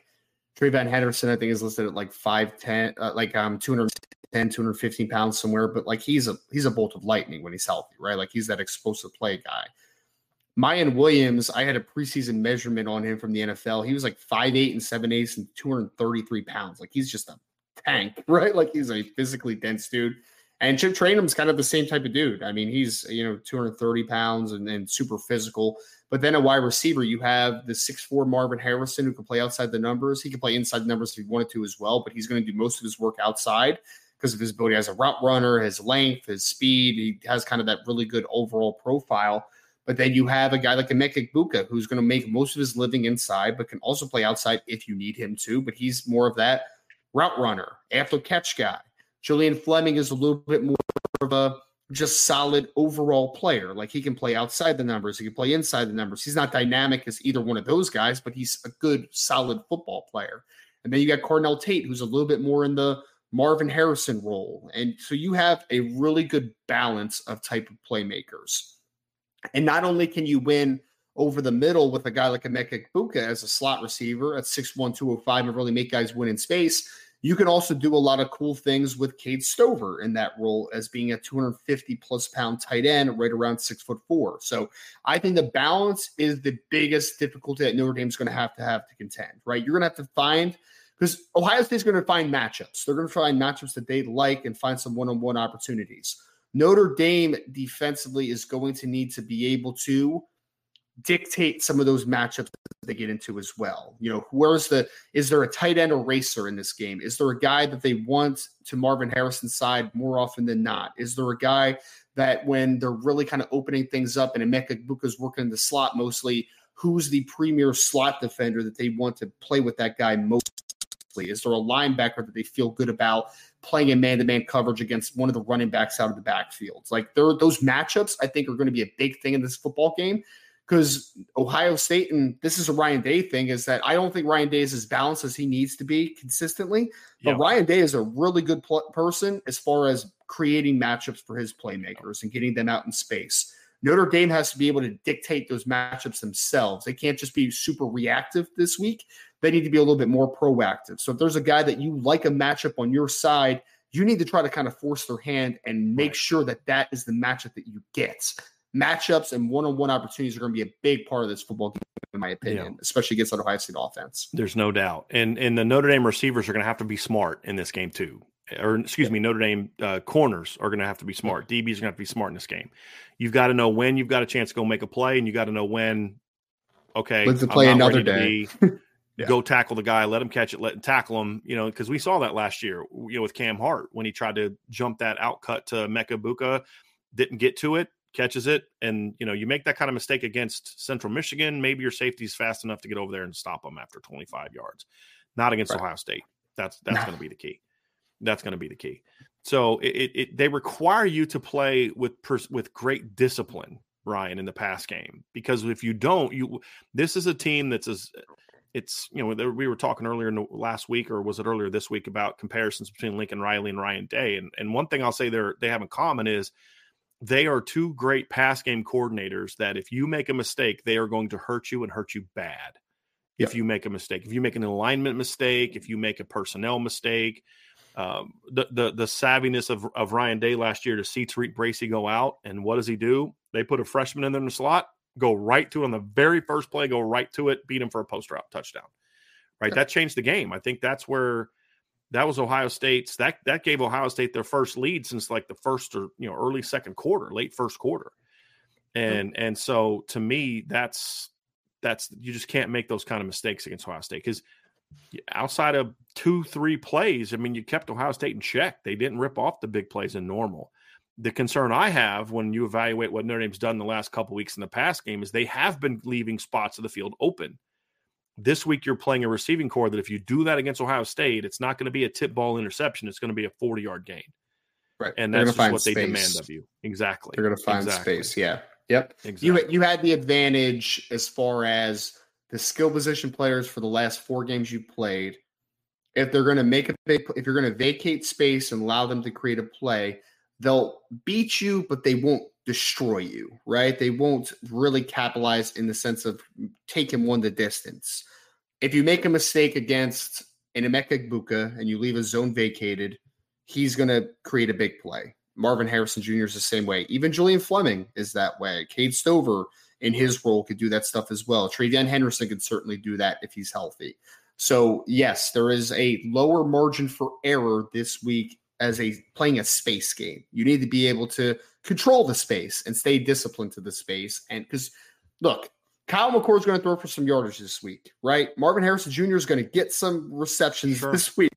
TreVeyon Henderson, I think, is listed at like 5'10, uh, like um 210, 215 pounds somewhere, but like he's a he's a bolt of lightning when he's healthy, right? Like he's that explosive play guy. Miyan Williams, I had a preseason measurement on him from the NFL. He was like 5'8 and 7 eighths and 233 pounds. Like he's just a tank, right? Like he's a physically dense dude. And Chip Trayanum's kind of the same type of dude. I mean, he's you know 230 pounds and, and super physical. But then a wide receiver, you have the six four Marvin Harrison who can play outside the numbers. He can play inside the numbers if he wanted to as well, but he's going to do most of his work outside because of his ability as a route runner, his length, his speed. He has kind of that really good overall profile. But then you have a guy like Emeka Egbuka who's going to make most of his living inside, but can also play outside if you need him to. But he's more of that route runner, after catch guy. Julian Fleming is a little bit more of a just solid overall player. Like he can play outside the numbers, he can play inside the numbers. He's not dynamic as either one of those guys, but he's a good, solid football player. And then you got Carnell Tate, who's a little bit more in the Marvin Harrison role. And so you have a really good balance of type of playmakers. And not only can you win over the middle with a guy like Emeka Egbuka as a slot receiver at 6'1, 205 and really make guys win in space, you can also do a lot of cool things with Cade Stover in that role as being a 250 plus pound tight end, right around six foot four. So I think the balance is the biggest difficulty that Notre Dame's going to have to have to contend, right? You're going to have to find because Ohio State's going to find matchups. They're going to find matchups that they like and find some one on one opportunities. Notre Dame defensively is going to need to be able to dictate some of those matchups that they get into as well. You know, where's the is there a tight end eraser in this game? Is there a guy that they want to Marvin Harrison's side more often than not? Is there a guy that when they're really kind of opening things up and Emeka Egbuka's working in the slot mostly, who's the premier slot defender that they want to play with that guy mostly? Is there a linebacker that they feel good about playing in man-to-man coverage against one of the running backs out of the backfields? Like those matchups, I think, are going to be a big thing in this football game because Ohio State, and this is a Ryan Day thing, is that I don't think Ryan Day is as balanced as he needs to be consistently. But Ryan Day is a really good pl- person as far as creating matchups for his playmakers and getting them out in space. Notre Dame has to be able to dictate those matchups themselves. They can't just be super reactive this week. They need to be a little bit more proactive. So if there's a guy that you like a matchup on your side, you need to try to kind of force their hand and make right. sure that that is the matchup that you get. Matchups and one-on-one opportunities are going to be a big part of this football game, in my opinion, yeah. especially against that Ohio State offense. There's no doubt, and and the Notre Dame receivers are going to have to be smart in this game too or excuse me, Notre Dame uh, corners are going to have to be smart. DBs are going to have to be smart in this game. You've got to know when you've got a chance to go make a play, and you got to know when. Okay, let's play another day. yeah. Go tackle the guy, let him catch it, let him tackle him. You know, because we saw that last year. You know, with Cam Hart when he tried to jump that out cut to Emeka Egbuka, didn't get to it, catches it, and you know you make that kind of mistake against Central Michigan. Maybe your safety's fast enough to get over there and stop them after 25 yards. Not against right. Ohio State. That's that's nah. going to be the key. That's going to be the key. So it, it, they require you to play with pers- with great discipline, Ryan, in the pass game. Because if you don't, you this is a team that's as it's you know we were talking earlier in the last week or was it earlier this week about comparisons between Lincoln Riley and Ryan Day, and and one thing I'll say they they have in common is they are two great pass game coordinators that if you make a mistake, they are going to hurt you and hurt you bad. If you make a mistake, if you make an alignment mistake, if you make a personnel mistake, um, the, the the savviness of, of Ryan Day last year to see TaRiq Bracy go out, and what does he do? They put a freshman in there in the slot, go right to it on the very first play, go right to it, beat him for a post route touchdown. Right, that changed the game. I think that's where that was Ohio State's that that gave Ohio State their first lead since like the first or you know early second quarter, late first quarter, and and so to me that's that's you just can't make those kind of mistakes against Ohio State because outside of two, three plays, I mean, you kept Ohio State in check. They didn't rip off the big plays in normal. The concern I have when you evaluate what Notre Dame's done the last couple weeks in the past game is they have been leaving spots of the field open. This week, you're playing a receiving core that if you do that against Ohio State, it's not going to be a tip ball interception. It's going to be a 40 yard gain. Right. And that's what space. they demand of you. Exactly. They're going to find exactly. space. Yeah. Yep. Exactly. You, you had the advantage as far as the skill position players for the last four games you played, if they're going to make a big, if you're going to vacate space and allow them to create a play, they'll beat you, but they won't destroy you, right? They won't really capitalize in the sense of taking one the distance. If you make a mistake against an Emeka Egbuka and you leave a zone vacated, he's going to create a big play. Marvin Harrison Jr. is the same way. Even Julian Fleming is that way. Cade Stover in his role could do that stuff as well. TreVeyon Henderson could certainly do that if he's healthy. So yes, there is a lower margin for error this week as a playing a space game. You need to be able to control the space and stay disciplined to the space. And because look, Kyle McCord is going to throw for some yardage this week, right? Marvin Harrison Jr. is going to get some receptions sure. this week.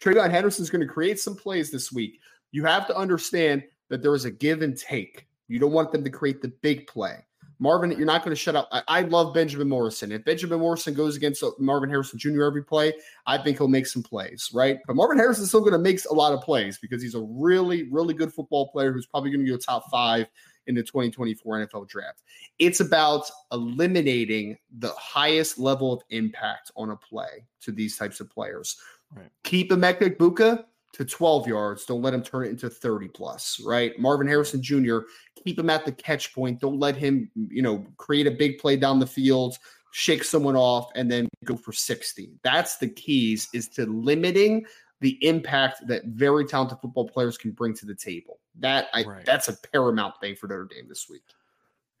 TreVeyon Henderson is going to create some plays this week. You have to understand that there is a give and take. You don't want them to create the big play. Marvin, you're not going to shut up. I, I, love Benjamin Morrison. If Benjamin Morrison goes against uh, Marvin Harrison Jr. every play, I think he'll make some plays, right? But Marvin Harrison is still going to make a lot of plays because he's a really, really good football player who's probably going to go top five in the 2024 NFL draft. It's about eliminating the highest level of impact on a play to these types of players. Right. Keep Emeka Egbuka to 12 yards. Don't let him turn it into 30 plus, right? Marvin Harrison Jr., keep him at the catch point. Don't let him, you know, create a big play down the field, shake someone off, and then go for 60. That's the keys is to limiting the impact that very talented football players can bring to the table. That I, right. that's a paramount thing for Notre Dame this week.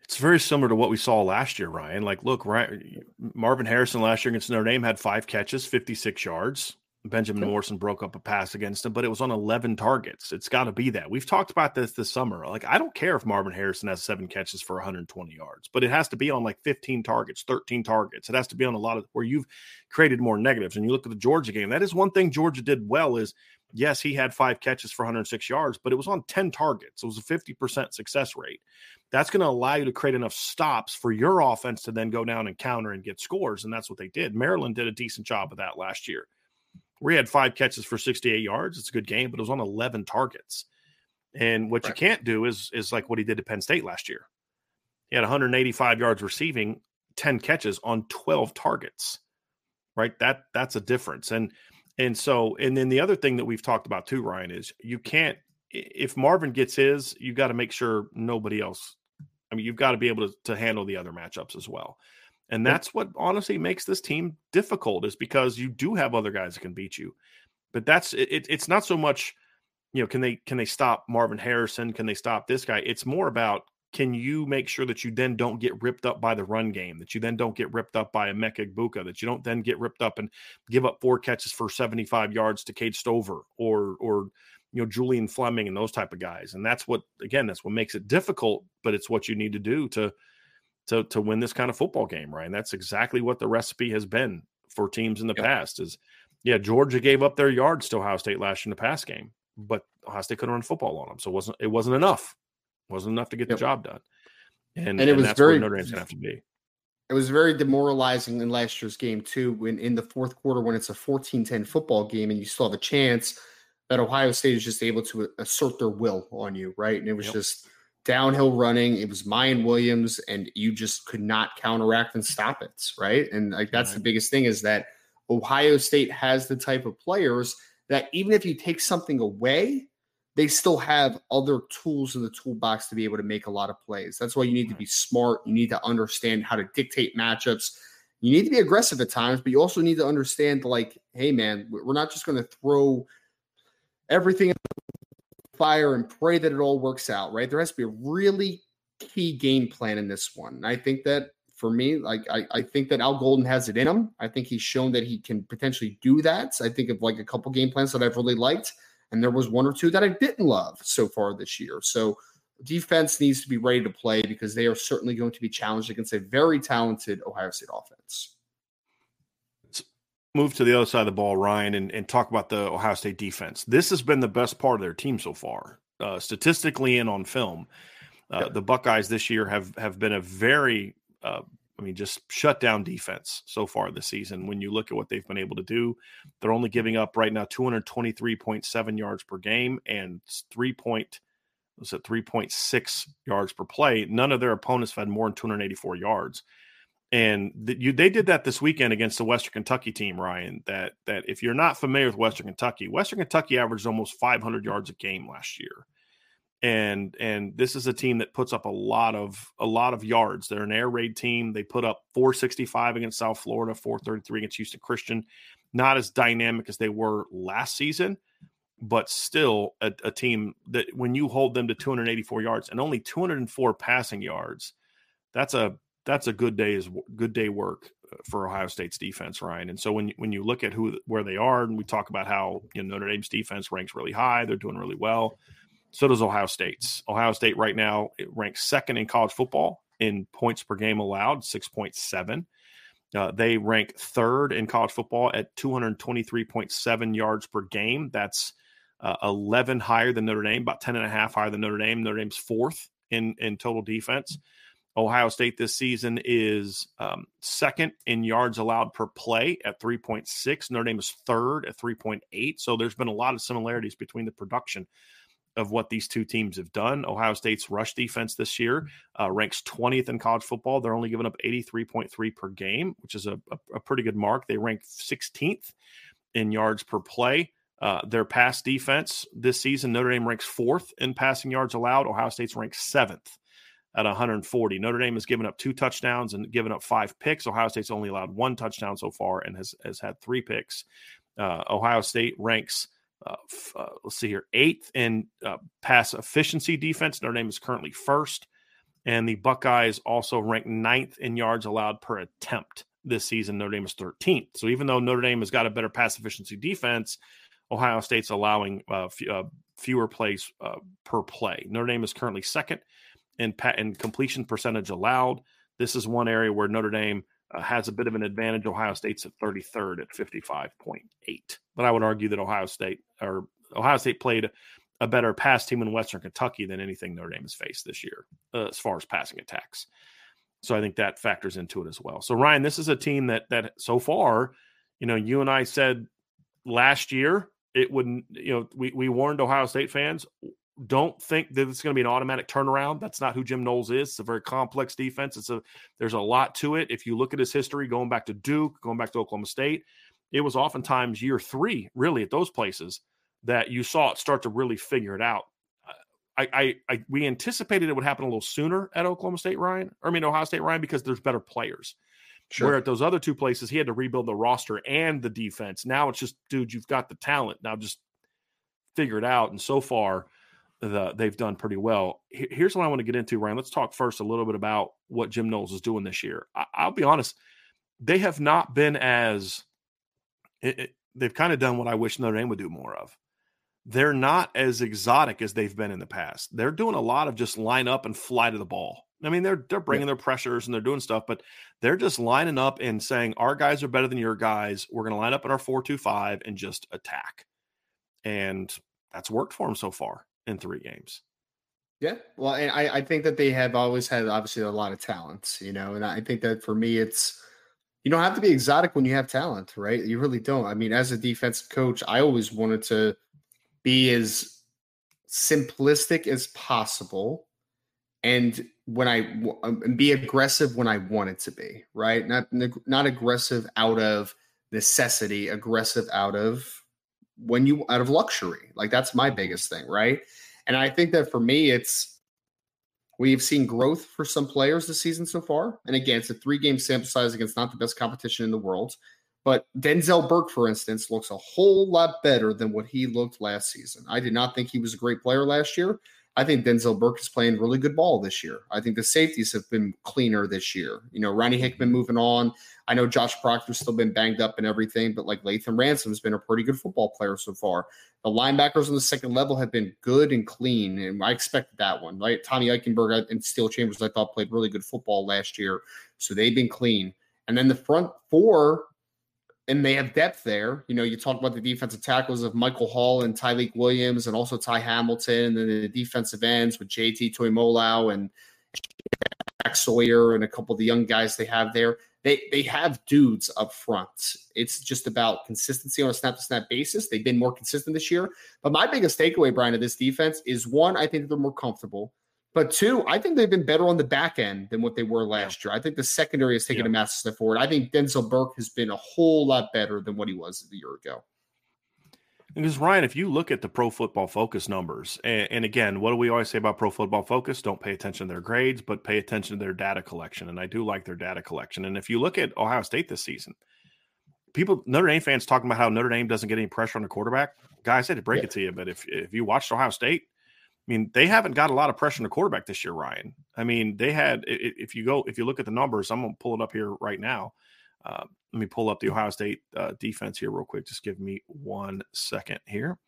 It's very similar to what we saw last year, Ryan. Like, look, right, Marvin Harrison last year against Notre Dame had five catches, 56 yards. Benjamin Morrison broke up a pass against him, but it was on 11 targets. It's got to be that. We've talked about this this summer. Like, I don't care if Marvin Harrison has seven catches for 120 yards, but it has to be on like 15 targets, 13 targets. It has to be on a lot of where you've created more negatives. And you look at the Georgia game, that is one thing Georgia did well is yes, he had five catches for 106 yards, but it was on 10 targets. It was a 50% success rate. that's going to allow you to create enough stops for your offense to then go down and counter and get scores. And that's what they did. Maryland did a decent job of that last year. We had five catches for 68 yards. It's a good game, but it was on 11 targets. And what right. you can't do is is like what he did to Penn State last year. He had 185 yards receiving, 10 catches on 12 targets. Right? That that's a difference. And and so and then the other thing that we've talked about too, Ryan, is you can't if Marvin gets his, you got to make sure nobody else. I mean, you've got to be able to, to handle the other matchups as well. And that's what honestly makes this team difficult is because you do have other guys that can beat you. But that's it, it's not so much, you know, can they can they stop Marvin Harrison? Can they stop this guy? It's more about can you make sure that you then don't get ripped up by the run game, that you then don't get ripped up by Emeka Egbuka, that you don't then get ripped up and give up four catches for 75 yards to Cade Stover or or you know Julian Fleming and those type of guys. And that's what again, that's what makes it difficult, but it's what you need to do to to to win this kind of football game, right? And that's exactly what the recipe has been for teams in the yep. past. Is yeah, Georgia gave up their yards to Ohio State last year in the pass game, but Ohio State couldn't run football on them, so it wasn't it wasn't enough. It wasn't enough to get yep. the job done. And, and it and was very Notre Dame's gonna have to be. It was very demoralizing in last year's game too. When in the fourth quarter, when it's a 14-10 football game and you still have a chance that Ohio State is just able to assert their will on you, right? And it was yep. just downhill running. It was Miyan Williams, and you just could not counteract and stop it, right? And like that's right. the biggest thing is that Ohio State has the type of players that even if you take something away, they still have other tools in the toolbox to be able to make a lot of plays. That's why you need to be smart. You need to understand how to dictate matchups. You need to be aggressive at times, but you also need to understand, like, hey, man, we're not just going to throw everything fire and pray that it all works out, right? There has to be a really key game plan in this one. I think that for me, like I, I think that Al Golden has it in him. I think he's shown that he can potentially do that. I think of like a couple game plans that I've really liked, and there was one or two that I didn't love so far this year. So defense needs to be ready to play because they are certainly going to be challenged against a very talented Ohio State offense move to the other side of the ball, Ryan, and, and talk about the Ohio State defense. This has been the best part of their team so far, uh, statistically and on film. Uh, The Buckeyes this year have have been a very, uh, I mean, just shut down defense so far this season. When you look at what they've been able to do, they're only giving up right now 223.7 yards per game and three point was it 3.6 yards per play. None of their opponents have had more than 284 yards and the, you, they did that this weekend against the Western Kentucky team, Ryan. That that if you're not familiar with Western Kentucky, Western Kentucky averaged almost 500 yards a game last year, and and this is a team that puts up a lot of a lot of yards. They're an air raid team. They put up 465 against South Florida, 433 against Houston Christian. Not as dynamic as they were last season, but still a, a team that when you hold them to 284 yards and only 204 passing yards, that's a that's a good day's good day work uh, for Ohio State's defense, Ryan. And so when when you look at who where they are, and we talk about how you know Notre Dame's defense ranks really high, they're doing really well. So does Ohio State's. Ohio State right now ranks second in college football in points per game allowed, six point seven. Uh, they rank third in college football at 223.7 yards per game. That's uh, 11 higher than Notre Dame, about 10 and a half higher than Notre Dame. Notre Dame's fourth in in total defense. Ohio State this season is um, second in yards allowed per play at 3.6. Notre Dame is third at 3.8. So there's been a lot of similarities between the production of what these two teams have done. Ohio State's rush defense this year uh, ranks 20th in college football. They're only giving up 83.3 per game, which is a, a, a pretty good mark. They rank 16th in yards per play. Uh, their pass defense this season, Notre Dame ranks fourth in passing yards allowed. Ohio State's ranks seventh at 140. Notre Dame has given up two touchdowns and given up five picks. Ohio State's only allowed one touchdown so far and has, has had three picks. Uh, Ohio State ranks, uh, f- uh, let's see here, eighth in uh, pass efficiency defense. Notre Dame is currently first. And the Buckeyes also rank ninth in yards allowed per attempt this season. Notre Dame is 13th. So even though Notre Dame has got a better pass efficiency defense, Ohio State's allowing uh, f- uh, fewer plays per play. Notre Dame is currently second in, in completion percentage allowed. This is one area where Notre Dame uh, has a bit of an advantage. Ohio State's at 33rd at 55.8. But I would argue that Ohio State or Ohio State played a better pass team in Western Kentucky than anything Notre Dame has faced this year uh, as far as passing attacks. So I think that factors into it as well. So Ryan, this is a team that that so far, you know, you and I said last year it wouldn't, you know, we we warned Ohio State fans don't think that it's going to be an automatic turnaround. That's not who Jim Knowles is. It's a very complex defense. It's a there's a lot to it. If you look at his history, going back to Duke, going back to Oklahoma State, it was oftentimes year three, really, at those places that you saw it start to really figure it out. I, I, I we anticipated it would happen a little sooner at Oklahoma State, Ryan. Or I mean Ohio State, Ryan, because there's better players. Sure. Where at those other two places, he had to rebuild the roster and the defense. Now it's just, dude, you've got the talent. Now just figure it out. And so far, the, they've done pretty well. Here's what I want to get into, Ryan. Let's talk first a little bit about what Jim Knowles is doing this year. I, will be honest, they have not been as it, it, they've kind of done what I wish Notre Dame would do more of they're not as exotic as they've been in the past. They're doing a lot of just line up and fly to the ball. I mean, they're they're bringing yeah. their pressures and they're doing stuff, but they're just lining up and saying our guys are better than your guys. We're going to line up in our four two five and just attack, and that's worked for them so far in three games. Yeah, well, and I I think that they have always had obviously a lot of talents, you know, and I think that for me it's you don't have to be exotic when you have talent, right? You really don't. I mean, as a defensive coach, I always wanted to be as simplistic as possible and when I um, be aggressive when I wanted to be, right? Not not aggressive out of necessity, aggressive out of when you out of luxury. Like that's my biggest thing, right? And I think that for me, it's we've seen growth for some players this season so far. And again, it's a three game sample size against not the best competition in the world. But Denzel Burke, for instance, looks a whole lot better than what he looked last season. I did not think he was a great player last year. I think Denzel Burke is playing really good ball this year. I think the safeties have been cleaner this year. You know, Ronnie Hickman mm-hmm. moving on. I know Josh Proctor's still been banged up and everything, but like Lathan Ransom has been a pretty good football player so far. The linebackers on the second level have been good and clean, and I expected that one. Right, Tommy Eichenberg and Steele Chambers, I thought played really good football last year, so they've been clean. And then the front four and they have depth there. You know, you talk about the defensive tackles of Michael Hall and Tyleik Williams and also Ty Hamilton, and then the defensive ends with JT Tuimoloau and Jack Sawyer and a couple of the young guys they have there. They they have dudes up front. It's just about consistency on a snap to snap basis. They've been more consistent this year. But my biggest takeaway, Brian, of this defense is one, I think they're more comfortable. But two, I think they've been better on the back end than what they were last year. I think the secondary has taken yeah. a massive step forward. I think Denzel Burke has been a whole lot better than what he was a year ago. Because Ryan, if you look at the Pro Football Focus numbers, and, and, again, what do we always say about Pro Football Focus? Don't pay attention to their grades, but pay attention to their data collection. And I do like their data collection. And if you look at Ohio State this season, people Notre Dame fans talking about how Notre Dame doesn't get any pressure on the quarterback. Guys, I had to break yeah. it to you, but if if you watched Ohio State, I mean, they haven't got a lot of pressure on the quarterback this year, Ryan. I mean, they had if you go if you look at the numbers, I'm to pull it up here right now. Uh, let me pull up the Ohio State uh, defense here real quick. Just give me one second here.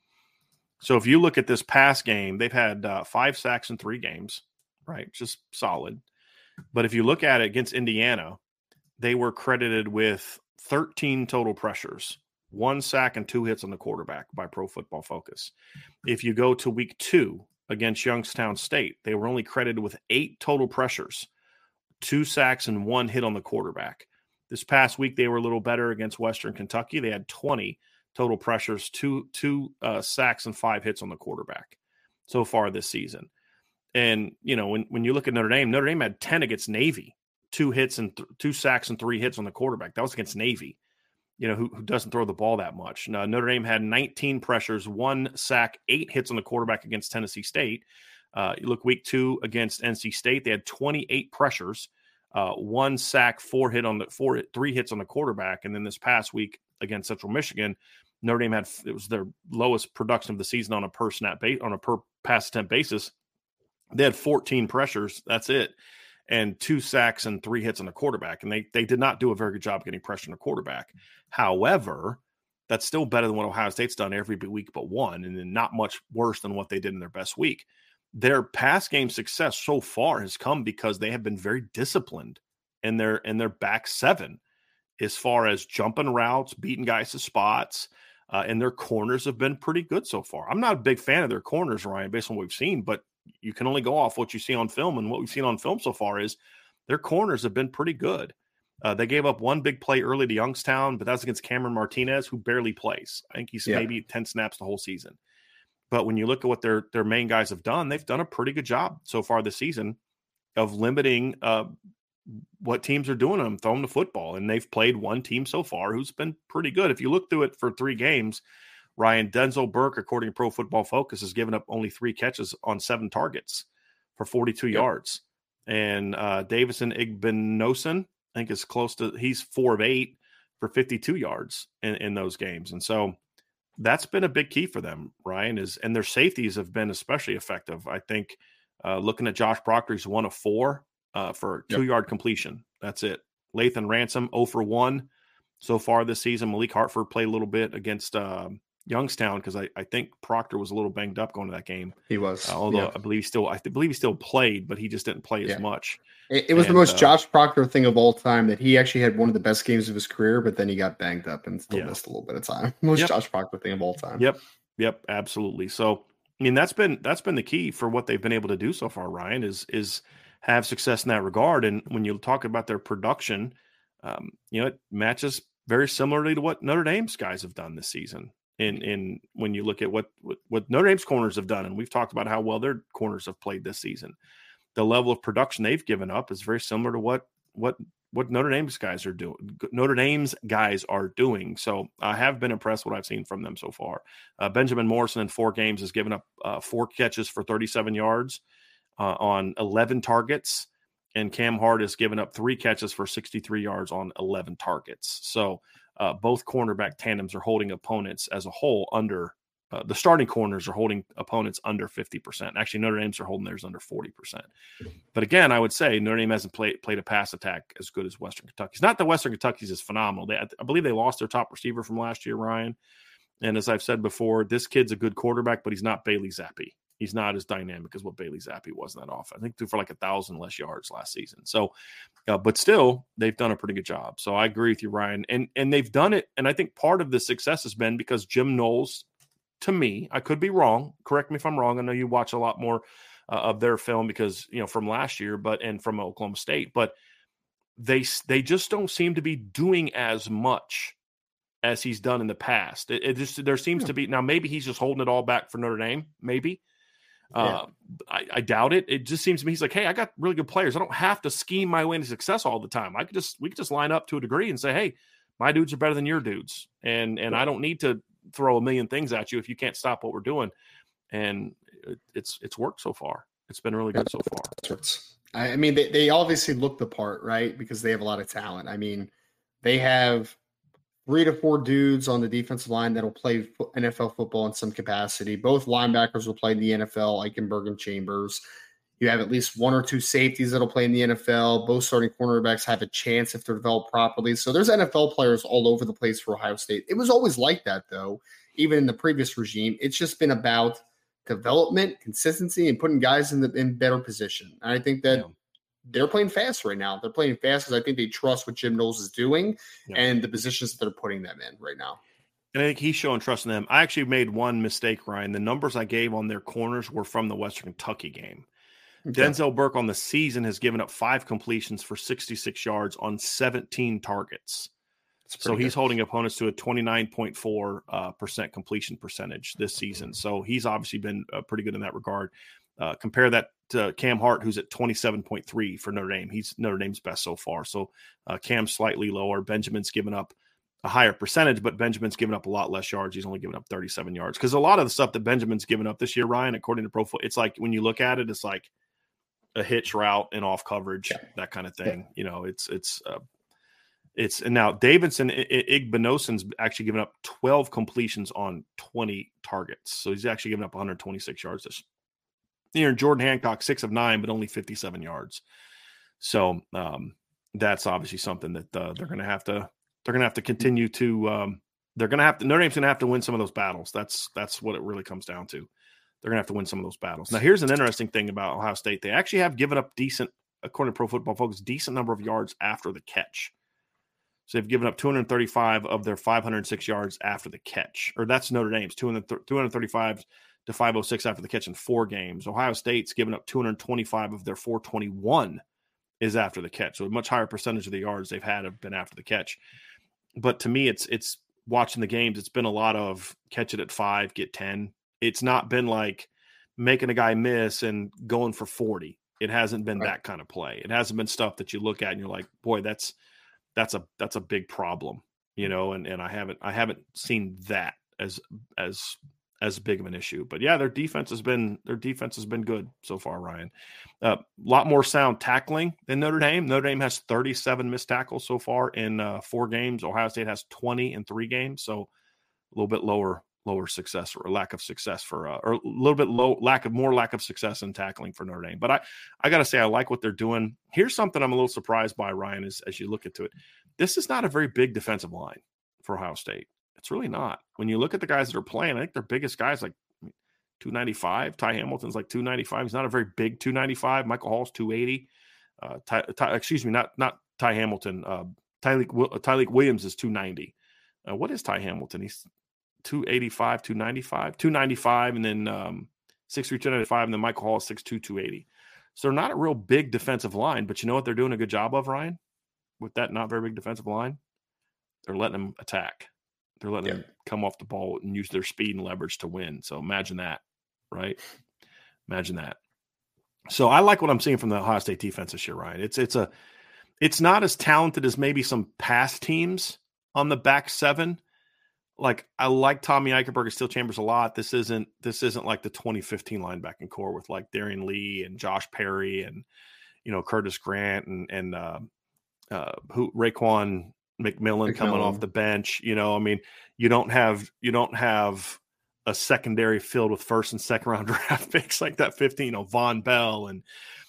So if you look at this past game, they've had uh, five sacks in three games, right? Just solid. But if you look at it against Indiana, they were credited with 13 total pressures, one sack and two hits on the quarterback by Pro Football Focus. If you go to week two, against Youngstown State. They were only credited with eight total pressures, two sacks, and one hit on the quarterback. This past week, they were a little better against Western Kentucky. They had 20 total pressures, two two uh, sacks, and five hits on the quarterback so far this season. And you know, when when you look at Notre Dame, Notre Dame had 10 against Navy, two hits and th- two sacks and three hits on the quarterback. That was against Navy you know, who, who doesn't throw the ball that much. Now, Notre Dame had 19 pressures, one sack, eight hits on the quarterback against Tennessee State. Uh, you look week two against NC State, they had 28 pressures, uh, one sack, four hit on the four, three hits on the quarterback, and then this past week against Central Michigan, Notre Dame had it was their lowest production of the season on a per snap base on a per pass attempt basis. They had 14 pressures. That's it and two sacks and three hits on the quarterback. And they they did not do a very good job getting pressure on the quarterback. However, that's still better than what Ohio State's done every week but one, and then not much worse than what they did in their best week. Their pass game success so far has come because they have been very disciplined in their in their back seven, as far as jumping routes, beating guys to spots, uh, and their corners have been pretty good so far. I'm not a big fan of their corners, Ryan, based on what we've seen, but you can only go off what you see on film, and what we've seen on film so far is their corners have been pretty good. Uh, they gave up one big play early to Youngstown, but that's against Cameron Martinez, who barely plays. I think he's yeah. maybe 10 snaps the whole season. But when you look at what their their main guys have done, they've done a pretty good job so far this season of limiting uh, what teams are doing them, throwing the football. And they've played one team so far who's been pretty good. If you look through it for three games, Ryan Denzel Burke, according to Pro Football Focus, has given up only three catches on seven targets for 42 yep. yards. And uh, Davison Igbinosun, I think, is close to, he's four of eight for 52 yards in, in those games. And so that's been a big key for them, Ryan, is, and their safeties have been especially effective. I think uh, looking at Josh Proctor, he's one of four uh, for two yep. yard completion. That's it. Lathan Ransom 0 for 1 so far this season. Malik Hartford played a little bit against uh, Youngstown because I, I think Proctor was a little banged up going to that game. He was, uh, although yeah. I believe he still I believe he still played, but he just didn't play yeah. as much. It, it was and, the most uh, Josh Proctor thing of all time that he actually had one of the best games of his career, but then he got banged up and still yeah. missed a little bit of time. Most yep. Josh Proctor thing of all time. Yep, yep, absolutely. So I mean that's been that's been the key for what they've been able to do so far. Ryan is is have success in that regard. And when you talk about their production, um, you know, it matches very similarly to what Notre Dame's guys have done this season. In in when you look at what, what Notre Dame's corners have done, and we've talked about how well their corners have played this season, the level of production they've given up is very similar to what what what Notre Dame's guys are doing. Notre Dame's guys are doing. So I have been impressed what I've seen from them so far. Uh, Benjamin Morrison in four games has given up uh, four catches for 37 yards uh, on 11 targets, and Cam Hart has given up three catches for 63 yards on 11 targets. So uh, both cornerback tandems are holding opponents as a whole under uh, the starting corners are holding opponents under 50%. Actually, Notre Dame's are holding theirs under 40%. But again, I would say Notre Dame hasn't played played a pass attack as good as Western Kentucky's. Not that Western Kentucky's is phenomenal. They, I believe they lost their top receiver from last year, Ryan. And as I've said before, this kid's a good quarterback, but he's not Bailey Zappe he's not as dynamic as what Bailey Zappe was in that offense. I think threw for like a thousand less yards last season. So, uh, but still, they've done a pretty good job. So I agree with you, Ryan. And and they've done it. And I think part of the success has been because Jim Knowles, to me, I could be wrong. Correct me if I'm wrong. I know you watch a lot more uh, of their film because you know from last year, but and from Oklahoma State, but they they just don't seem to be doing as much as he's done in the past. It, it just there seems yeah. to be now maybe he's just holding it all back for Notre Dame, maybe. Yeah. Uh, I, I, doubt it. It just seems to me he's like, hey, I got really good players. I don't have to scheme my way into success all the time. I could just we could just line up to a degree and say, hey, my dudes are better than your dudes, and and I don't need to throw a million things at you if you can't stop what we're doing. And it, it's it's worked so far. It's been really good so far. I mean, they, they obviously look the part, right? Because they have a lot of talent. I mean, they have three to four dudes on the defensive line that'll play NFL football in some capacity. Both linebackers will play in the NFL, Eichenberg and Chambers. You have at least one or two safeties that'll play in the NFL. Both starting cornerbacks have a chance if they're developed properly. So there's NFL players all over the place for Ohio State. It was always like that, though, even in the previous regime. It's just been about development, consistency, and putting guys in the in better position. And I think that yeah they're playing fast right now. They're playing fast because I think they trust what Jim Knowles is doing yeah. and the positions that they're putting them in right now. And I think he's showing trust in them. I actually made one mistake, Ryan. The numbers I gave on their corners were from the Western Kentucky game. Okay. Denzel Burke on the season has given up five completions for 66 yards on 17 targets. So he's holding opponents to a 29.4 uh, percent completion percentage this season. So he's obviously been uh, pretty good in that regard. Uh, compare that to Cam Hart, who's at 27.3 for Notre Dame. He's Notre Dame's best so far. So uh, Cam's slightly lower. Benjamin's given up a higher percentage, but Benjamin's given up a lot less yards. He's only given up 37 yards. Because a lot of the stuff that Benjamin's given up this year, Ryan, according to Pro Football, it's like when you look at it, it's like a hitch route and off coverage, yeah. that kind of thing. Yeah. You know, it's it's uh, it's and now Davison Igbinosun's actually given up 12 completions on 20 targets. So he's actually given up 126 yards this you know, Jordan Hancock, six of nine, but only 57 yards. So um, that's obviously something that uh, they're going to have to they're going to have to continue to um, they're going to have to Notre Dame's going to have to win some of those battles. That's that's what it really comes down to. They're going to have to win some of those battles. Now, here's an interesting thing about Ohio State. They actually have given up decent, according to Pro Football Focus, decent number of yards after the catch. So they've given up 235 of their 506 yards after the catch, or that's Notre Dame's 235 to 506 after the catch in four games. Ohio State's given up 225 of their 421 is after the catch. So a much higher percentage of the yards they've had have been after the catch. But to me, it's it's watching the games, it's been a lot of catch it at five, get 10. It's not been like making a guy miss and going for 40. It hasn't been right. that kind of play. It hasn't been stuff that you look at and you're like, boy, that's that's a that's a big problem, you know, and, and I haven't I haven't seen that as as as big of an issue. But yeah, their defense has been their defense has been good so far, Ryan. A uh, lot more sound tackling than Notre Dame. Notre Dame has 37 missed tackles so far in uh, four games. Ohio State has 20 in three games, so a little bit lower lower success or lack of success for uh, or a little bit low lack of more lack of success in tackling for Notre Dame. But I I got to say I like what they're doing. Here's something I'm a little surprised by Ryan as as you look into it. This is not a very big defensive line for Ohio State. It's really not. When you look at the guys that are playing, I think their biggest guys like 295. Ty Hamilton's like 295. He's not a very big 295. Michael Hall's 280. Uh, Ty, Ty, excuse me, not not Ty Hamilton. Uh, Tyleik, Tyleik Williams is 290. Uh, what is Ty Hamilton? He's 285, 295, 295, and then um, 6'3, 295, and then Michael Hall is 6'2, 280. So they're not a real big defensive line, but you know what they're doing a good job of, Ryan? With that not very big defensive line? They're letting them attack. They're letting yeah. them come off the ball and use their speed and leverage to win. So imagine that, right? Imagine that. So I like what I'm seeing from the Ohio State defense this year, Ryan. It's it's a it's not as talented as maybe some past teams on the back seven. Like I like Tommy Eichenberg and Steele Chambers a lot. This isn't this isn't like the 2015 linebacking core with like Darron Lee and Josh Perry and you know Curtis Grant and and uh, uh, who Raekwon McMillan, coming off the bench. You know, I mean, you don't have you don't have a secondary filled with first and second round draft picks like that 15, you know, Vonn Bell and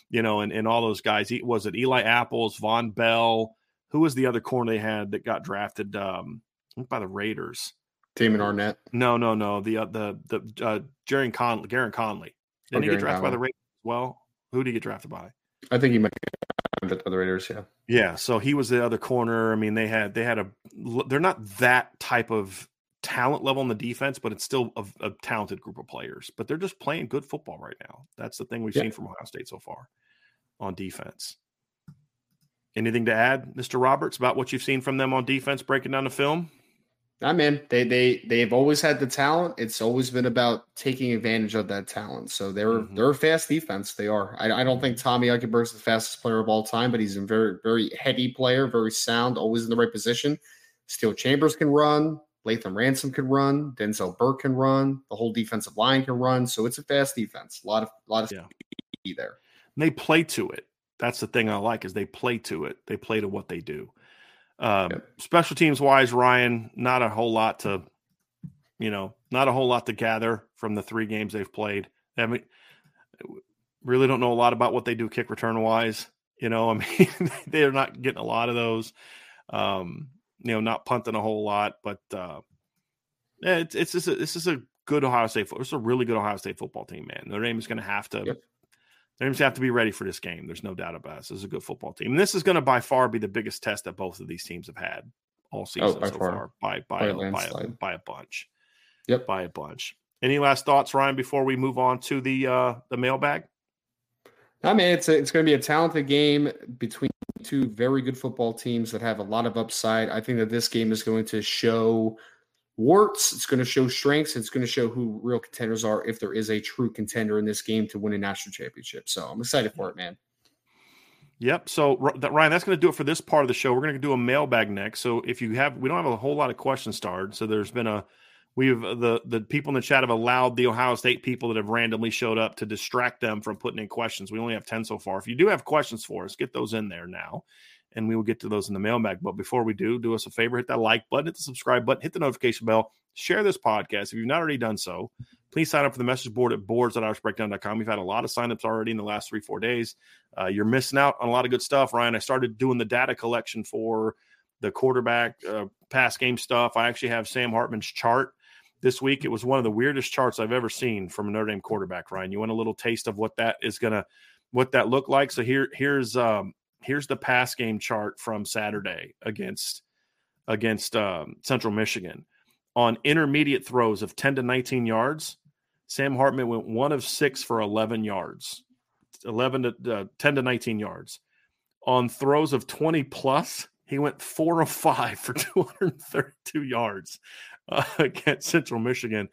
you know, and, and all those guys. Was it Eli Apples, Vonn Bell? Who was the other corner they had that got drafted um, by the Raiders? Damon Arnette. No, no, no. The uh, the the uh, Jerry Conley, Gareon Conley. Didn't oh, he get drafted Conley. by the Raiders as well? Who did he get drafted by? I think he might by the Raiders. Yeah. Yeah. So he was the other corner. I mean, they had they had a. They're not that type of talent level in the defense, but it's still a, a talented group of players. But they're just playing good football right now. That's the thing we've yeah. seen from Ohio State so far on defense. Anything to add, Mr. Roberts, about what you've seen from them on defense, breaking down the film? I'm in. They they they've always had the talent. It's always been about taking advantage of that talent. So they're mm-hmm. they're a fast defense. They are. I, I don't think Tommy Eichenberg is the fastest player of all time, but he's a very very heady player, very sound, always in the right position. Steele Chambers can run. Lathan Ransom can run. Denzel Burke can run. The whole defensive line can run. So it's a fast defense. A lot of a lot of yeah. there. And they play to it. That's the thing I like is they play to it. They play to what they do. Um, yep. Special teams wise, Ryan, not a whole lot to, you know, not a whole lot to gather from the three games they've played. I mean, really don't know a lot about what they do kick return wise. You know, I mean, they're not getting a lot of those. Um, you know, not punting a whole lot, but uh, yeah, it's it's just a, this is a good Ohio State. It's a really good Ohio State football team, man. Notre Dame is going to have to yep. Just have to be ready for this game. There's no doubt about it. This is a good football team. And this is going to by far be the biggest test that both of these teams have had all oh, season oh, so far. far. By by, by, a, by, a, by a bunch. Yep. By a bunch. Any last thoughts, Ryan, before we move on to the uh the mailbag? I mean, it's a, it's going to be a talented game between two very good football teams that have a lot of upside. I think that this game is going to show warts. It's going to show strengths. It's going to show who real contenders are if there is a true contender in this game to win a national championship. So I'm excited for it, man. Yep. So Ryan, that's going to do it for this part of the show. We're going to do a mailbag next. So if you have, we don't have a whole lot of questions started. So there's been a, we've the the people in the chat have allowed the Ohio State people that have randomly showed up to distract them from putting in questions. We only have ten so far. If you do have questions for us, get those in there now and we will get to those in the mailbag. But before we do, do us a favor, hit that like button, hit the subscribe button, hit the notification bell, share this podcast. If you've not already done so, please sign up for the message board at boards.irishbreakdown.com. We've had a lot of signups already in the last three, four days. Uh, you're missing out on a lot of good stuff, Ryan. I started doing the data collection for the quarterback uh, pass game stuff. I actually have Sam Hartman's chart this week. It was one of the weirdest charts I've ever seen from a Notre Dame quarterback, Ryan. You want a little taste of what that is going to what that look like? So here here's um, here's the pass game chart from Saturday against against um, Central Michigan. On intermediate throws of 10 to 19 yards, Sam Hartman went one of six for 11 yards, 11 to uh, 10 to 19 yards. On throws of 20 plus, he went four of five for 232 yards uh, against Central Michigan.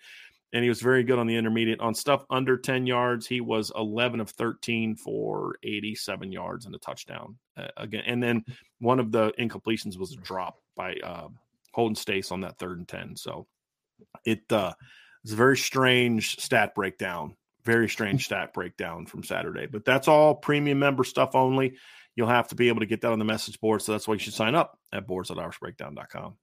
And he was very good on the intermediate. On stuff under 10 yards, he was 11 of 13 for 87 yards and a touchdown. Uh, again, and then one of the incompletions was a drop by uh, Holden Staes on that third and 10. So it uh, it's a very strange stat breakdown. Very strange stat breakdown from Saturday. But that's all premium member stuff only. You'll have to be able to get that on the message board. So that's why you should sign up at boards.irishbreakdown.com.